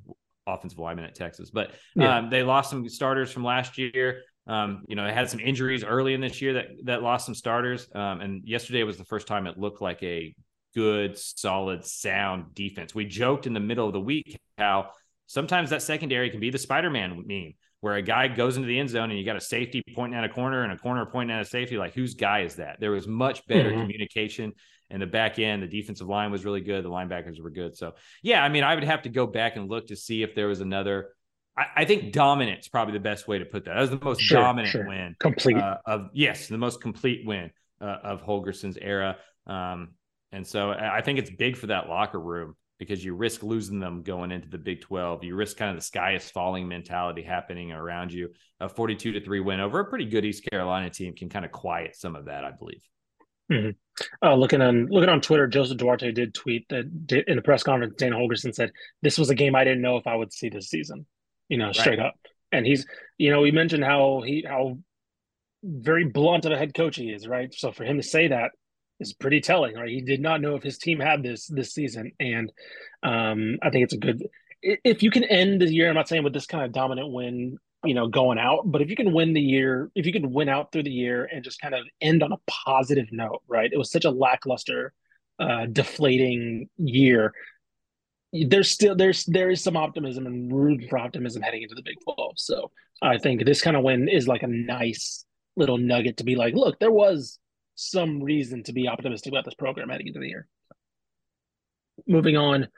offensive lineman at Texas, but yeah. um, they lost some starters from last year. Um, you know, they had some injuries early in this year that that lost some starters. Um, and yesterday was the first time it looked like a good, solid, sound defense. We joked in the middle of the week how sometimes that secondary can be the Spider-Man meme where a guy goes into the end zone and you got a safety pointing at a corner and a corner pointing at a safety. Like, whose guy is that? There was much better mm-hmm. communication in the back end. The defensive line was really good. The linebackers were good. So, yeah, I mean, I would have to go back and look to see if there was another. I, I think dominance probably the best way to put that. That was the most sure, dominant sure. win. Complete. Uh, of yes, the most complete win uh, of Holgorsen's era. Um, and so I think it's big for that locker room because you risk losing them going into the Big 12. You risk kind of the sky is falling mentality happening around you. A 42 to 3 win over a pretty good East Carolina team can kind of quiet some of that, I believe. Mm-hmm. Uh, looking on looking on Twitter, Joseph Duarte did tweet that in the press conference, Dan Holgorsen said, This was a game I didn't know if I would see this season, you know, straight right. up. And he's, you know, we mentioned how he, how very blunt of a head coach he is, right? So for him to say that, is pretty telling, right? He did not know if his team had this this season, and um, I think it's a good. If you can end the year, I'm not saying with this kind of dominant win, you know, going out, but if you can win the year, if you can win out through the year and just kind of end on a positive note, right? It was such a lackluster, uh, deflating year. There's still there's there is some optimism and room for optimism heading into the Big 12. So I think this kind of win is like a nice little nugget to be like, look, there was some reason to be optimistic about this program heading into the year. Moving on,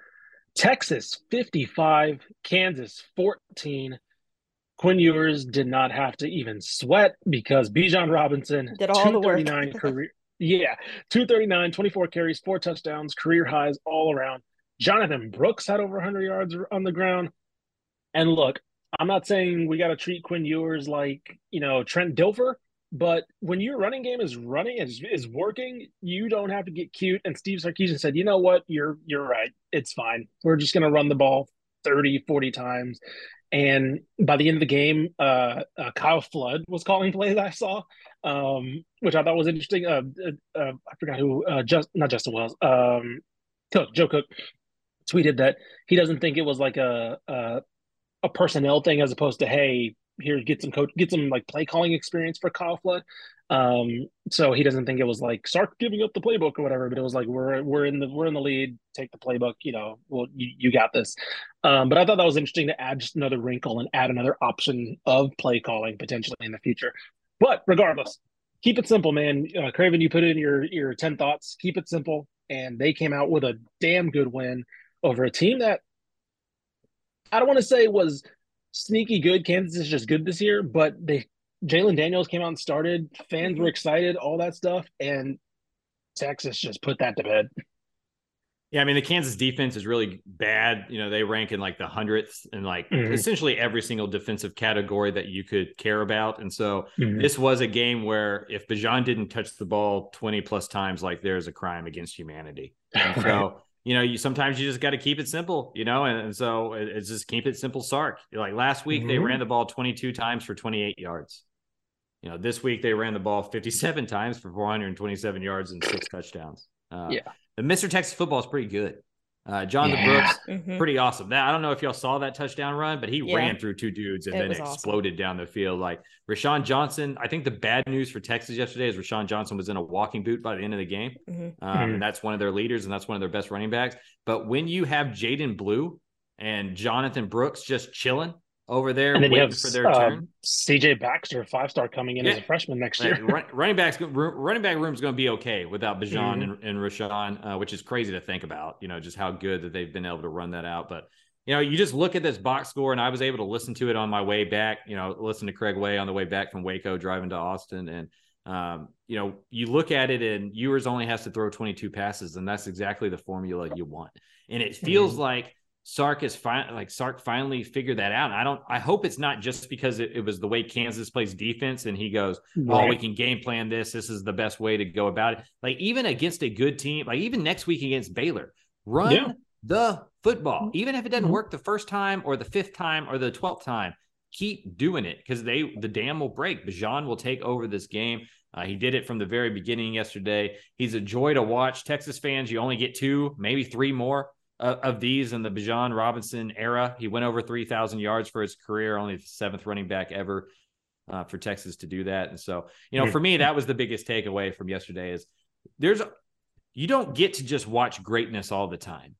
Texas 55, Kansas 14. Quinn Ewers did not have to even sweat because Bijan Robinson did all the work. career. Yeah, 239, 24 carries, four touchdowns, career highs all around. Jonathan Brooks had over 100 yards on the ground. And look, I'm not saying we got to treat Quinn Ewers like, you know, Trent Dilfer, but when your running game is running is is working, you don't have to get cute. And Steve Sarkisian said, you know what, you're you're right. It's fine. We're just gonna run the ball 30, 40 times. And by the end of the game, uh, uh, Kyle Flood was calling plays I saw, um, which I thought was interesting. Uh, uh, uh I forgot who, uh, just not Justin Wells, um, Cook, Joe Cook, tweeted that he doesn't think it was like a, a a personnel thing as opposed to hey, here get some coach get some like play calling experience for Kyle Flood. Um, so he doesn't think it was like Sark giving up the playbook or whatever, but it was like we're we're in the we're in the lead, take the playbook, you know, well you, you got this. Um, but I thought that was interesting to add just another wrinkle and add another option of play calling potentially in the future. But regardless, keep it simple, man. Uh, Craven, you put in your your ten thoughts. Keep it simple, and they came out with a damn good win over a team that I don't want to say was sneaky good. Kansas is just good this year, but they Jalon Daniels came out and started. Fans Mm-hmm. were excited, all that stuff, and Texas just put that to bed. Yeah, I mean the Kansas defense is really bad. You know, they rank in like the hundredth in like Mhm. essentially every single defensive category that you could care about. And so Mhm. this was a game where if Bijan didn't touch the ball 20 plus times, like there's a crime against humanity. And so, you know, you sometimes you just got to keep it simple, you know, and, and so it- it's just keep it simple, Sark. Like last week, they Mhm. ran the ball 22 times for 28 yards. You know, this week they ran the ball 57 times for 427 yards and six touchdowns. Uh, Yeah. The Mr. Texas football is pretty good. Uh, Jonathan Yeah. Brooks, Mhm. pretty awesome. That I don't know if y'all saw that touchdown run, but he Yeah. ran through two dudes and It then was awesome. exploded down the field. Like Roschon Johnson, I think the bad news for Texas yesterday is Roschon Johnson was in a walking boot by the end of the game. Mhm. Um, Mhm. and that's one of their leaders, and that's one of their best running backs. But when you have Jaydon Blue and Jonathan Brooks just chilling over there And then you waiting have for their uh, turn, CJ Baxter, five star, coming in as a freshman next year. run, running backs, running back room is going to be okay without Bijan Mhm. and, and Roschon, uh, which is crazy to think about. You know, just how good that they've been able to run that out. But you know, you just look at this box score, and I was able to listen to it on my way back. You know, listen to Craig Way on the way back from Waco, driving to Austin, and um, you know, you look at it, and Ewers only has to throw 22 passes, and that's exactly the formula you want. And it feels Mhm. like Sark is fine. Like Sark finally figured that out. And I don't. I hope it's not just because it, it was the way Kansas plays defense, and he goes, oh, we can game plan this. This is the best way to go about it. Like even against a good team, like even next week against Baylor, run Yeah. the football. Even if it doesn't Mhm. work the first time or the fifth time or the twelfth time, keep doing it because they the dam will break. Bijan will take over this game. Uh, he did it from the very beginning yesterday. He's a joy to watch. Texas fans, you only get two, maybe three more uh, of these in the Bijan Robinson era. He went over 3,000 yards for his career, only the seventh running back ever uh, for Texas to do that. And so, you know, for me, that was the biggest takeaway from yesterday is there's you don't get to just watch greatness all the time.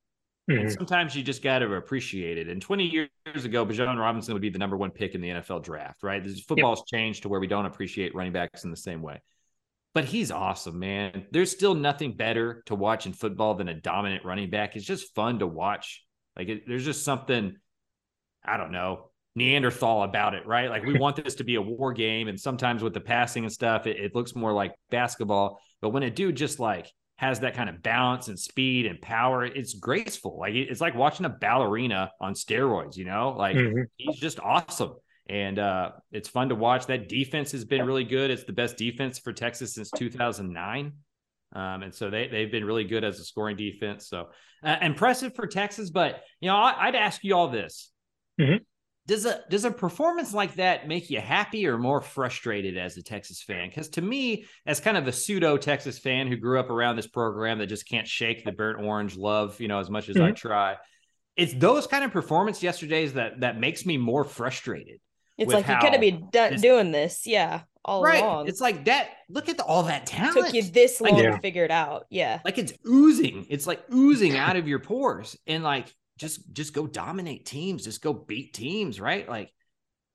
And Mhm. sometimes you just got to appreciate it. And 20 years ago, Bijan Robinson would be the number one pick in the NFL draft, right? This football's changed to where we don't appreciate running backs in the same way. But he's awesome, man. There's still nothing better to watch in football than a dominant running back. It's just fun to watch. Like it, there's just something, I don't know, Neanderthal about it, right? Like we want this to be a war game, and sometimes with the passing and stuff, it, it looks more like basketball. But when a dude just like has that kind of balance and speed and power, it's graceful. Like it- it's like watching a ballerina on steroids, you know? Like Mhm. he's just awesome. And uh, it's fun to watch. That defense has been really good. It's the best defense for Texas since 2009. Um, and so they, they've been really good as a scoring defense. So uh, impressive for Texas. But, you know, I, I'd ask you all this. Mhm. Does a does a performance like that make you happy or more frustrated as a Texas fan? Because to me, as kind of a pseudo Texas fan who grew up around this program that just can't shake the burnt orange love, you know, as much as I try, it's those kind of performance yesterdays that that makes me more frustrated. It's like you could how have been do- this- doing this, yeah, all right. along. It's like that. Look at the, all that talent. took you this Like, long Yeah. to figure it out. Yeah. like it's oozing. It's like oozing out of your pores, and like just just go dominate teams. Just go beat teams, right? Like,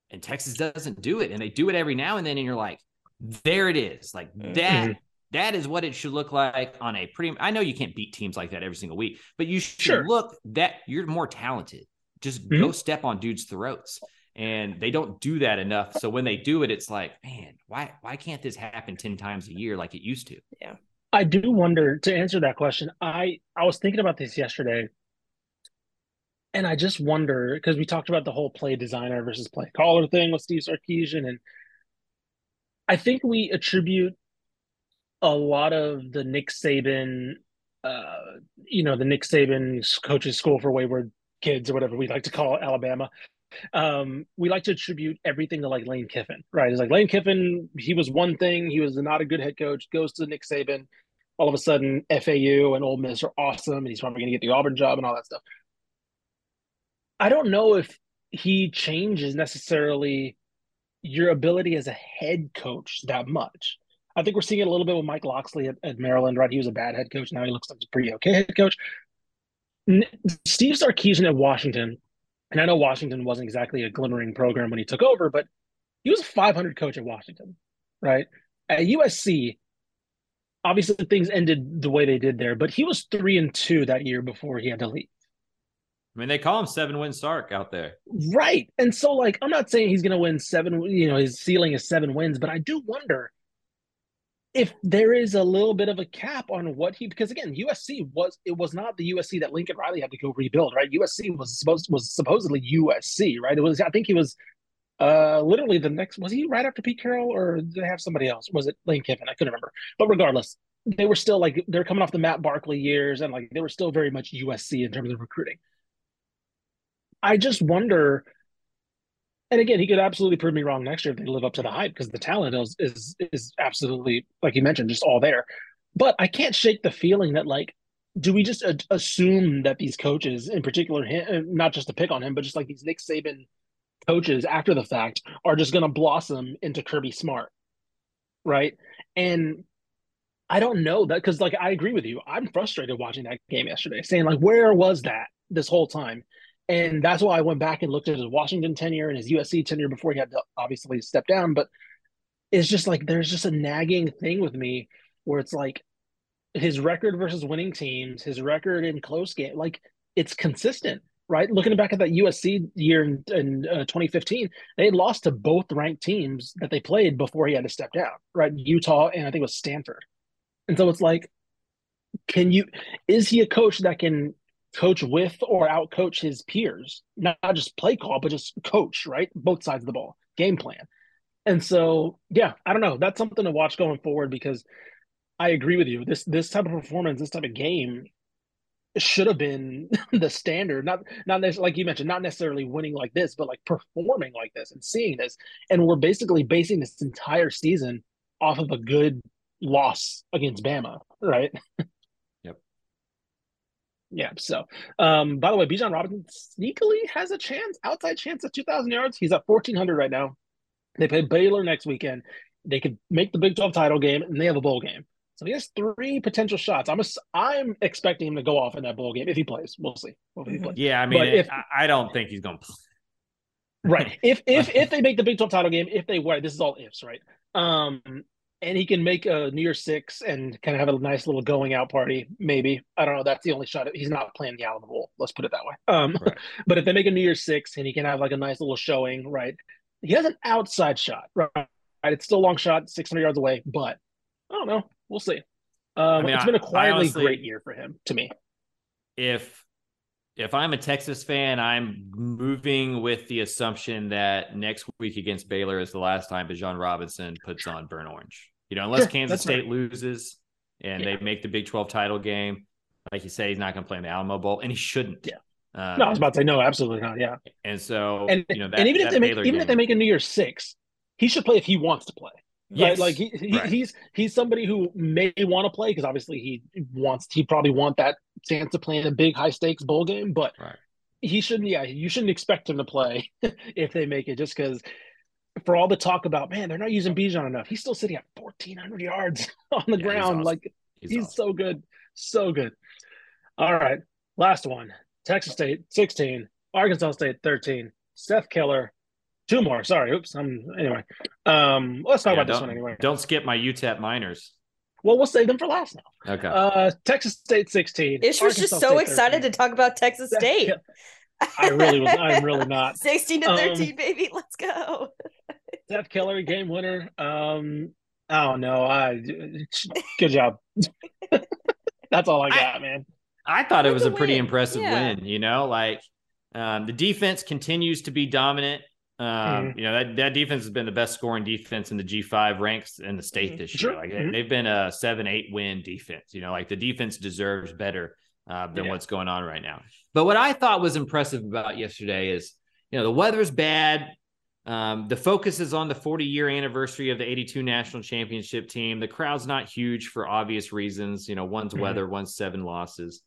and Texas doesn't do it, and they do it every now and then, and you're like, there it is. Like mm-hmm. that. That is what it should look like on a pretty. I know you can't beat teams like that every single week, but you should Sure. look that you're more talented. Just go mm-hmm. step on dudes' throats, and they don't do that enough. So when they do it, it's like, man, why why can't this happen ten times a year like it used to? Yeah. I do wonder to answer that question. I I was thinking about this yesterday, and I just wonder because we talked about the whole play designer versus play caller thing with Steve Sarkisian, and I think we attribute a lot of the Nick Saban, uh, you know, the Nick Saban coaches school for wayward kids or whatever we like to call it, Alabama. Um, we like to attribute everything to like Lane Kiffin, right? It's like Lane Kiffin, he was one thing, he was not a good head coach, goes to Nick Saban. All of a sudden, FAU and Ole Miss are awesome, and he's probably going to get the Auburn job and all that stuff. I don't know if he changes necessarily your ability as a head coach that much. I think we're seeing it a little bit with Mike Locksley at, at Maryland, right? He was a bad head coach. Now he looks like a pretty okay head coach. Steve Sarkisian at Washington, and I know Washington wasn't exactly a glimmering program when he took over, but he was a 500 coach at Washington, right? At USC, obviously things ended the way they did there, but he was three and two that year before he had to leave. I mean, they call him seven win Sark out there. Right. And so, like, I'm not saying he's going to win seven, you know, his ceiling is seven wins, but I do wonder if there is a little bit of a cap on what he, because again, USC was, it was not the USC that Lincoln Riley had to go rebuild, right? USC was supposed, was supposedly USC, right? It was, I think he was uh literally the next, was he right after Pete Carroll or did they have somebody else? Was it Lane Kiffin? I couldn't remember. But regardless, they were still like, they're coming off the Matt Barkley years and like they were still very much USC in terms of recruiting. I just wonder. And again, he could absolutely prove me wrong next year if they live up to the hype because the talent is is is absolutely like you mentioned, just all there. But I can't shake the feeling that like, do we just a- assume that these coaches, in particular, him, uh, not just to pick on him, but just like these Nick Saban coaches after the fact, are just going to blossom into Kirby Smart, right? And I don't know that because like I agree with you. I'm frustrated watching that game yesterday, saying like, where was that this whole time? And that's why I went back and looked at his Washington tenure and his USC tenure before he had to obviously step down. But it's just like there's just a nagging thing with me where it's like his record versus winning teams, his record in close game, like it's consistent, right? Looking back at that USC year in, in uh, 2015, they lost to both ranked teams that they played before he had to step down, right? Utah and I think it was Stanford. And so it's like, can you, is he a coach that can coach with or out coach his peers, not, just play call, but just coach, right? Both sides of the ball, game plan. And so, yeah, I don't know. That's something to watch going forward because I agree with you. This this type of performance, this type of game should have been the standard. Not not like you mentioned, not necessarily winning like this, but like performing like this and seeing this. And we're basically basing this entire season off of a good loss against Bama, right? Yeah. So, um, by the way, Bijan Robinson sneakily has a chance, outside chance at 2,000 yards. He's at 1,400 right now. They play Baylor next weekend. They could make the Big 12 title game, and they have a bowl game. So he has three potential shots. I'm a, I'm expecting him to go off in that bowl game if he plays. We'll see. Plays. Yeah, I mean, if, I don't think he's going to play. Right. If if if they make the Big 12 title game, if they were, this is all ifs, right? Um, and he can make a New Year's Six and kind of have a nice little going out party. Maybe I don't know. That's the only shot. He's not playing the Alamo Bowl. Let's put it that way. Um, right. but if they make a New Year's Six and he can have like a nice little showing, right? He has an outside shot, right? It's still a long shot, 600 yards away, but I don't know. We'll see. Um, I mean, it's been a quietly honestly, great year for him to me. If if I'm a Texas fan, I'm moving with the assumption that next week against Baylor is the last time Bijan Robinson puts on burnt orange. You know, unless sure, Kansas State right. loses and yeah. they make the Big 12 title game, like you say, he's not going to play in the Alamo Bowl, and he shouldn't. Yeah. Um, no, I was about to say no, absolutely not. Yeah. And so, and, you know, that, and even if they make even game, if they make a New Year's Six, he should play if he wants to play. Yes. Right? Like he, he right. he's he's somebody who may want to play because obviously he wants he probably want that chance to play in a big high stakes bowl game, but right. he shouldn't. Yeah, you shouldn't expect him to play if they make it just because. For all the talk about man, they're not using Bijan enough. He's still sitting at fourteen hundred yards on the yeah, ground. He's awesome. Like he's, he's awesome. so good, so good. All right, last one. Texas State sixteen, Arkansas State thirteen. Seth Keller Two more. Sorry. Oops. I'm anyway. Um, let's talk yeah, about this one anyway. Don't skip my UTEP Miners. Well, we'll save them for last now. Okay. Uh, Texas State 16. Ish was just so State excited 13. to talk about Texas State. I really was. I'm really not. 16 to 13, um, baby. Let's go. Seth Keller, game winner. Um, I don't know. I good job. That's all I got, I, man. I thought it was a pretty win. impressive yeah. win. You know, like um, the defense continues to be dominant. Um, mm-hmm. You know that that defense has been the best scoring defense in the G five ranks in the state mm-hmm. this year. Like mm-hmm. they've been a seven eight win defense. You know, like the defense deserves better uh, than yeah. what's going on right now. But what I thought was impressive about yesterday is, you know, the weather's bad. Um, the focus is on the 40 year anniversary of the 82 national championship team. The crowd's not huge for obvious reasons. You know, one's mm-hmm. weather, one's seven losses.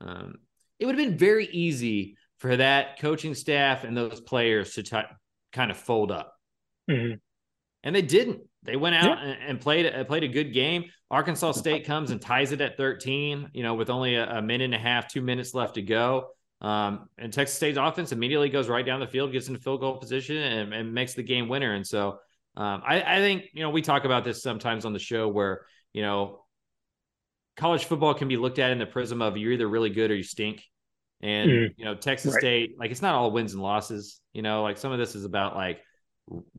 Um, it would have been very easy for that coaching staff and those players to t- kind of fold up. Mm-hmm. And they didn't. They went out yeah. and, played played a good game. Arkansas State comes and ties it at 13, you know, with only a, a minute and a half, two minutes left to go. Um, and Texas State's offense immediately goes right down the field, gets into field goal position, and, and makes the game winner. And so um, I, I think, you know, we talk about this sometimes on the show where, you know, college football can be looked at in the prism of you're either really good or you stink. And Mm. you know, Texas Right. State, like it's not all wins and losses. You know, like some of this is about like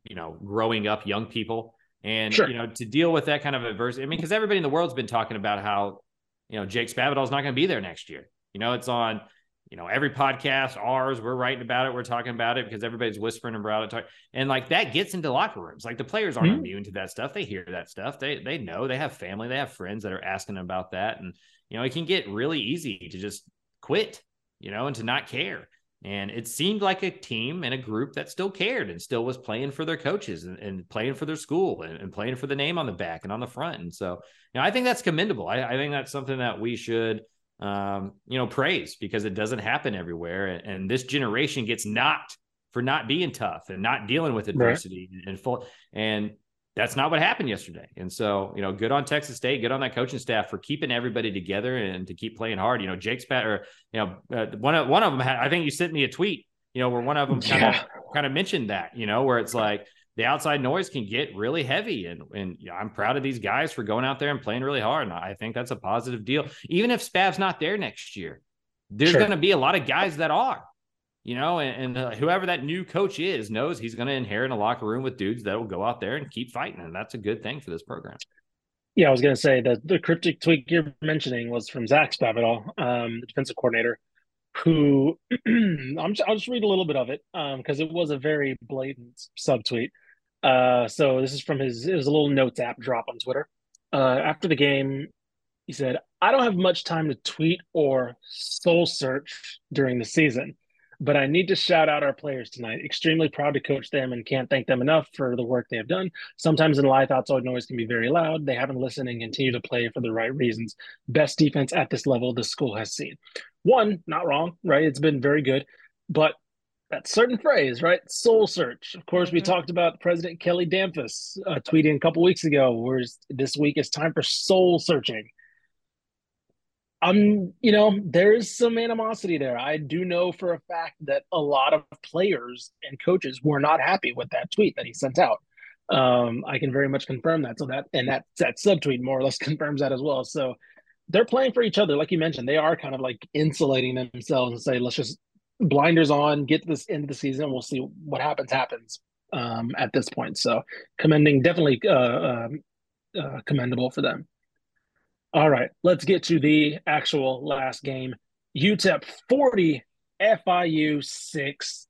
you know growing up young people and Sure. you know to deal with that kind of adversity. I mean, because everybody in the world's been talking about how you know Jake Spavital's not going to be there next year. You know, it's on you know every podcast, ours. We're writing about it. We're talking about it because everybody's whispering about it. Talk, and like that gets into locker rooms. Like the players aren't Mhm. immune to that stuff. They hear that stuff. They they know. They have family. They have friends that are asking them about that. And you know, it can get really easy to just quit. You know, and to not care. And it seemed like a team and a group that still cared and still was playing for their coaches and, and playing for their school and, and playing for the name on the back and on the front. And so, you know, I think that's commendable. I, I think that's something that we should, um, you know, praise because it doesn't happen everywhere. And, and this generation gets knocked for not being tough and not dealing with adversity and full. And that's not what happened yesterday. And so, you know, good on Texas State, good on that coaching staff for keeping everybody together and to keep playing hard. You know, Jake's pat or you know, uh, one of one of them had, I think you sent me a tweet, you know, where one of them kind Yeah. of kind of mentioned that, you know, where it's like the outside noise can get really heavy and and you know, I'm proud of these guys for going out there and playing really hard and I think that's a positive deal. Even if Spav's not there next year, there's Sure. going to be a lot of guys that are you know, and, and uh, whoever that new coach is knows he's going to inherit a locker room with dudes that will go out there and keep fighting, and that's a good thing for this program. Yeah, I was going to say that the cryptic tweet you're mentioning was from Zach Spavital, um, the defensive coordinator, who I'm just, I'll just read a little bit of it because it was a very blatant subtweet. Uh, so this is from his it was a little notes app drop on Twitter. Uh, after the game, he said, "I don't have much time to tweet or soul search during the season." But I need to shout out our players tonight. Extremely proud to coach them and can't thank them enough for the work they have done. Sometimes in life, outside noise can be very loud. They haven't listened and continue to play for the right reasons. Best defense at this level the school has seen. One, not wrong, right? It's been very good. But that certain phrase, right? Soul search. Of course, we Mhm. talked about President Kelly Damphousse uh, tweeting a couple weeks ago, where this week is time for soul searching. Um, you know, there's some animosity there. I do know for a fact that a lot of players and coaches were not happy with that tweet that he sent out. Um, I can very much confirm that. So that and that that subtweet more or less confirms that as well. So they're playing for each other, like you mentioned. They are kind of like insulating themselves and say, let's just blinders on, get this of the season. We'll see what happens. Happens um, at this point. So commending, definitely uh, um, uh, commendable for them. All right, let's get to the actual last game. UTEP 40, FIU 6.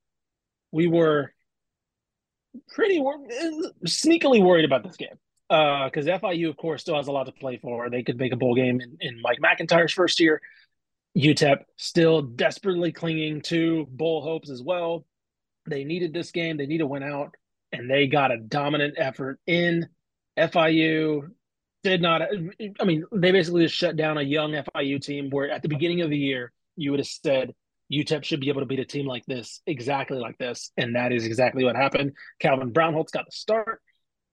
We were pretty wor- sneakily worried about this game uh, because FIU, of course, still has a lot to play for. They could make a bowl game in, in Mike MacIntyre's first year. UTEP still desperately clinging to bowl hopes as well. They needed this game, they need to win out, and they got a dominant effort in FIU did not. I mean, they basically just shut down a young FIU team where at the beginning of the year you would have said UTEP should be able to beat a team like this, exactly like this, and that is exactly what happened. Calvin Brownholtz got the start.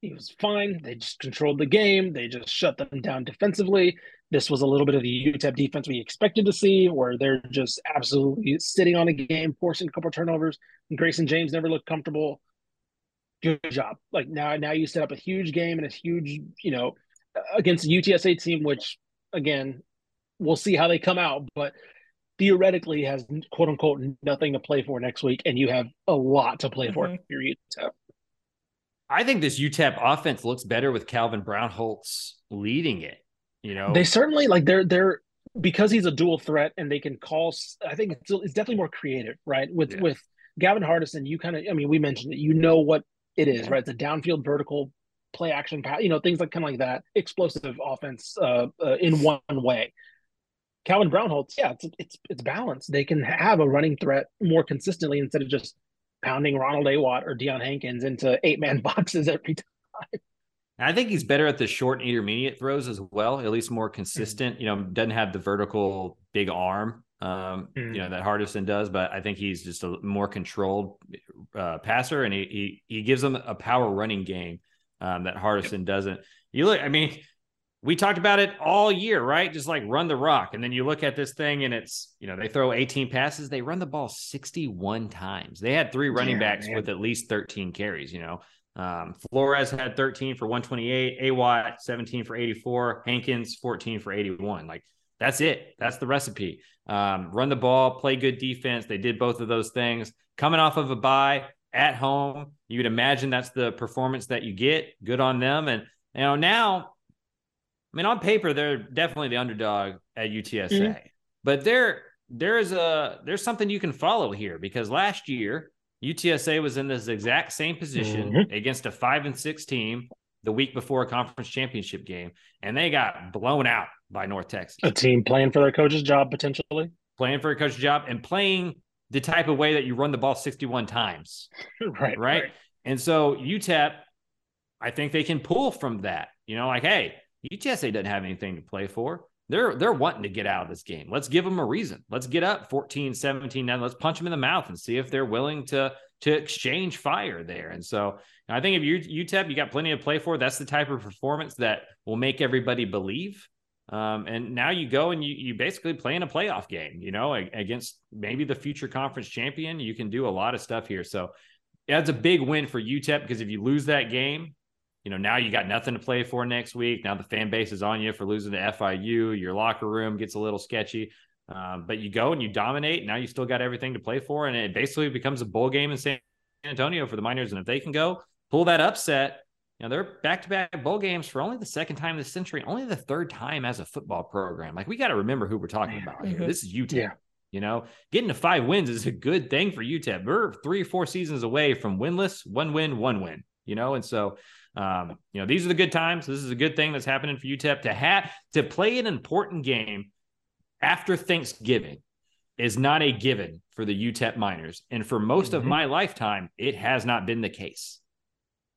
He was fine. They just controlled the game. They just shut them down defensively. This was a little bit of the UTEP defense we expected to see, where they're just absolutely sitting on a game, forcing a couple turnovers. And Grayson James never looked comfortable. Good job. Like now, now you set up a huge game and a huge, you know, against a UTSA team, which again, we'll see how they come out, but theoretically has quote unquote nothing to play for next week, and you have a lot to play for Mhm. if you're UTEP. I think this UTEP offense looks better with Calvin Brownholtz leading it. You know, They certainly like they're they're because he's a dual threat and they can call. I think it's, it's definitely more creative, right? With Yeah. with Gavin Hardison, you kind of I mean, we mentioned it. You know what it is, right? It's a downfield vertical play action pass, you know, things like kind of like that, explosive offense uh, uh, in one way. Calvin Brownholtz, yeah, it's it's it's balanced. They can have a running threat more consistently instead of just pounding Ronald Awatt or Deion Hankins into eight man boxes every time. I think he's better at the short and intermediate throws as well, at least more consistent. You know, doesn't have the vertical big arm, um, Mhm. you know, that Hardison does, but I think he's just a more controlled uh, passer, and he, he he gives them a power running game um, that Hardison doesn't. You look, I mean, we talked about it all year, right? Just like run the rock, and then you look at this thing, and it's you know they throw 18 passes, they run the ball 61 times. They had three running Yeah, backs man. with at least 13 carries. You know. Um, Flores had 13 for 128, Awatt 17 for 84, Hankins 14 for 81. Like That's it. That's the recipe. Um, run the ball, play good defense. They did both of those things. Coming off of a bye at home, you would imagine that's the performance that you get. Good on them. And you know now, I mean, on paper they're definitely the underdog at UTSA, mm-hmm. but there there's a there's something you can follow here because last year UTSA was in this exact same position mm-hmm. against a five and six team the week before a conference championship game, and they got blown out by North Texas. A team playing for their coach's job potentially, playing for a coach's job, and playing the type of way that you run the ball 61 times. right, right. Right. And so UTEP, I think they can pull from that. You know, like, hey, UTSA doesn't have anything to play for they're they're wanting to get out of this game. Let's give them a reason. Let's get up 14, 17 now. Let's punch them in the mouth and see if they're willing to to exchange fire there. And so I think if you UTEP, you got plenty to play for. That's the type of performance that will make everybody believe. Um, and now you go and you you basically play in a playoff game, you know, against maybe the future conference champion. You can do a lot of stuff here. So that's a big win for UTEP because if you lose that game, you know, now you got nothing to play for next week. Now the fan base is on you for losing to FIU. Your locker room gets a little sketchy. Um, but you go and you dominate. Now you still got everything to play for, and it basically becomes a bowl game in San Antonio for the Miners. And if they can go pull that upset, you know they're back-to-back bowl games for only the second time this century, only the third time as a football program. Like we got to remember who we're talking about here. Mm-hmm. This is UTEP. Yeah. You know, getting to five wins is a good thing for UTEP. We're three or four seasons away from winless, one win, one win. You know, and so um, you know, these are the good times. This is a good thing that's happening for UTEP to have to play an important game after Thanksgiving is not a given for the UTEP Miners. And for most mm-hmm. of my lifetime, it has not been the case.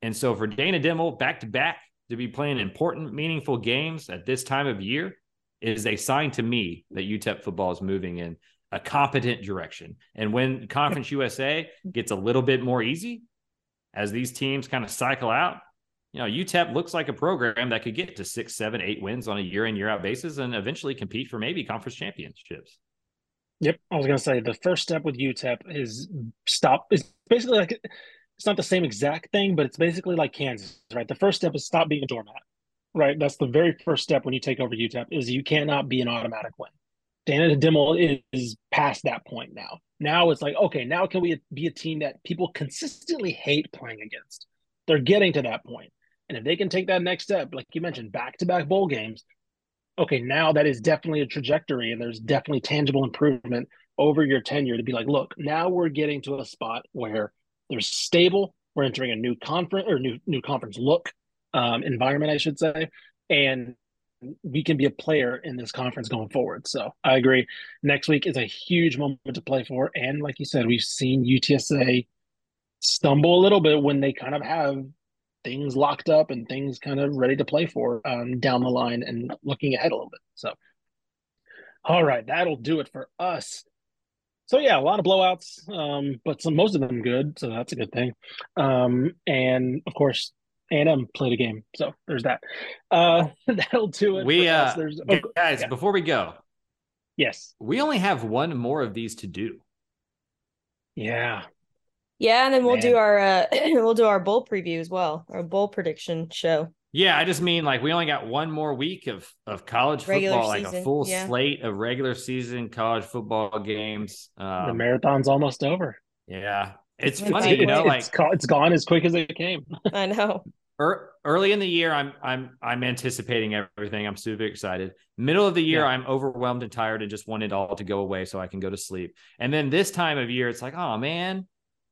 And so for Dana Dimel back to back to be playing important, meaningful games at this time of year is a sign to me that UTEP football is moving in a competent direction. And when Conference USA gets a little bit more easy, as these teams kind of cycle out, you know, UTEP looks like a program that could get to six, seven, eight wins on a year in, year out basis and eventually compete for maybe conference championships. Yep. I was going to say the first step with UTEP is stop. It's basically like it's not the same exact thing, but it's basically like Kansas, right? The first step is stop being a doormat, right? That's the very first step when you take over UTEP is you cannot be an automatic win. Dana Dimel is, is past that point now. Now it's like, okay, now can we be a team that people consistently hate playing against? They're getting to that point. And if they can take that next step, like you mentioned, back to back bowl games, okay, now that is definitely a trajectory and there's definitely tangible improvement over your tenure to be like, look, now we're getting to a spot where there's stable, we're entering a new conference or new new conference look um, environment, I should say, and we can be a player in this conference going forward. So I agree. Next week is a huge moment to play for, and like you said, we've seen UTSA stumble a little bit when they kind of have things locked up and things kind of ready to play for um, down the line and looking ahead a little bit. So, all right, that'll do it for us. So yeah, a lot of blowouts, um, but some most of them good, so that's a good thing. Um, and of course, A&M played a game, so there's that. Uh, that'll do it. We uh, there's, oh, guys, yeah. before we go, yes, we only have one more of these to do. Yeah, yeah, and then we'll Man. do our uh we'll do our bowl preview as well, our bowl prediction show. Yeah, I just mean like we only got one more week of of college regular football, season, like a full yeah. slate of regular season college football games. Um, the marathon's almost over. Yeah, it's, it's funny, you know, like it's, it's gone as quick as it came. I know. Early in the year, I'm I'm I'm anticipating everything. I'm super excited. Middle of the year, yeah. I'm overwhelmed and tired and just want it all to go away so I can go to sleep. And then this time of year, it's like, oh man,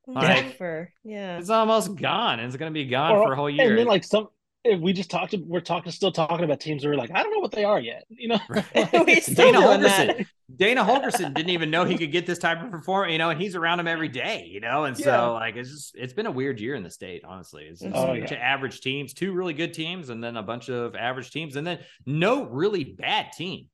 like, yeah, it's almost gone. It's going to be gone or, for a whole year. And then like some, we just talked. We're talking, still talking about teams where we're like, I don't know what they are yet. You know, Dana Holgorsen. Dana Holgorsen didn't even know he could get this type of performance. You know, and he's around him every day. You know, and yeah. so like it's just it's been a weird year in the state. Honestly, it's, it's oh, a bunch yeah. of average teams, two really good teams, and then a bunch of average teams, and then no really bad team.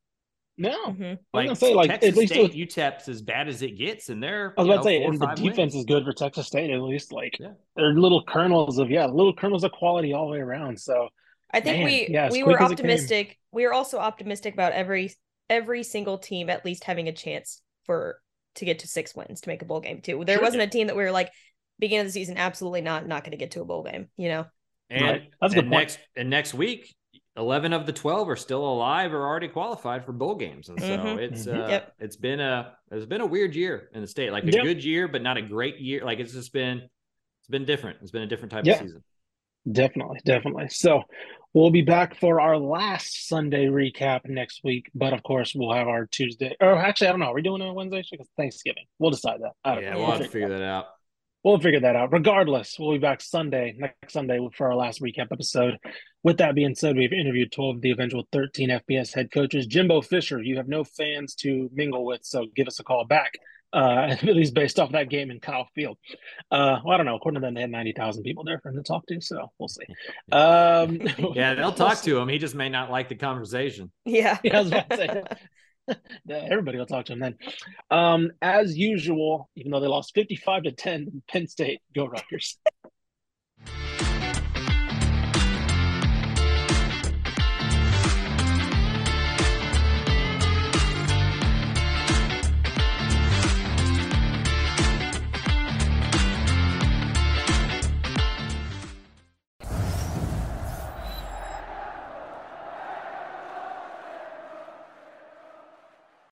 No, mm-hmm. I was gonna say like Texas at least State, UTEP's as bad as it gets, and they're I was about to say, and the defense wins. is good for Texas State at least. Like yeah. they're little kernels of yeah, little kernels of quality all the way around. So I think man, we yeah, we were optimistic. We were also optimistic about every every single team at least having a chance for to get to six wins to make a bowl game too. There sure. wasn't a team that we were like beginning of the season absolutely not not going to get to a bowl game. You know, and, right. That's and next and next week 11 of the 12 are still alive or already qualified for bowl games and so Mhm. it's Mhm. uh Yep. it's been a it's been a weird year in the state like a Yep. good year but not a great year like it's just been it's been different it's been a different type Yeah. of season Definitely, definitely. So we'll be back for our last Sunday recap next week, but of course we'll have our Tuesday. Or actually, I don't know. Are we doing it on Wednesday? Because Thanksgiving. We'll decide that. I don't yeah know. we'll We'll have to figure figure out. that out We'll figure that out. Regardless, we'll be back Sunday, next Sunday, for our last recap episode. With that being said, we've interviewed 12 of the eventual 13 FBS head coaches. Jimbo Fisher, you have no fans to mingle with, so give us a call back. Uh, at least based off that game in Kyle Field. Uh, well, I don't know. According to them, they had 90,000 people there for him to talk to, so we'll see. Um, yeah they'll talk to him he just may not like the conversation Yeah. Yeah, I was about to say. Everybody will talk to him then. Um, as usual, even though they lost 55 to 10 Penn State, go Rutgers.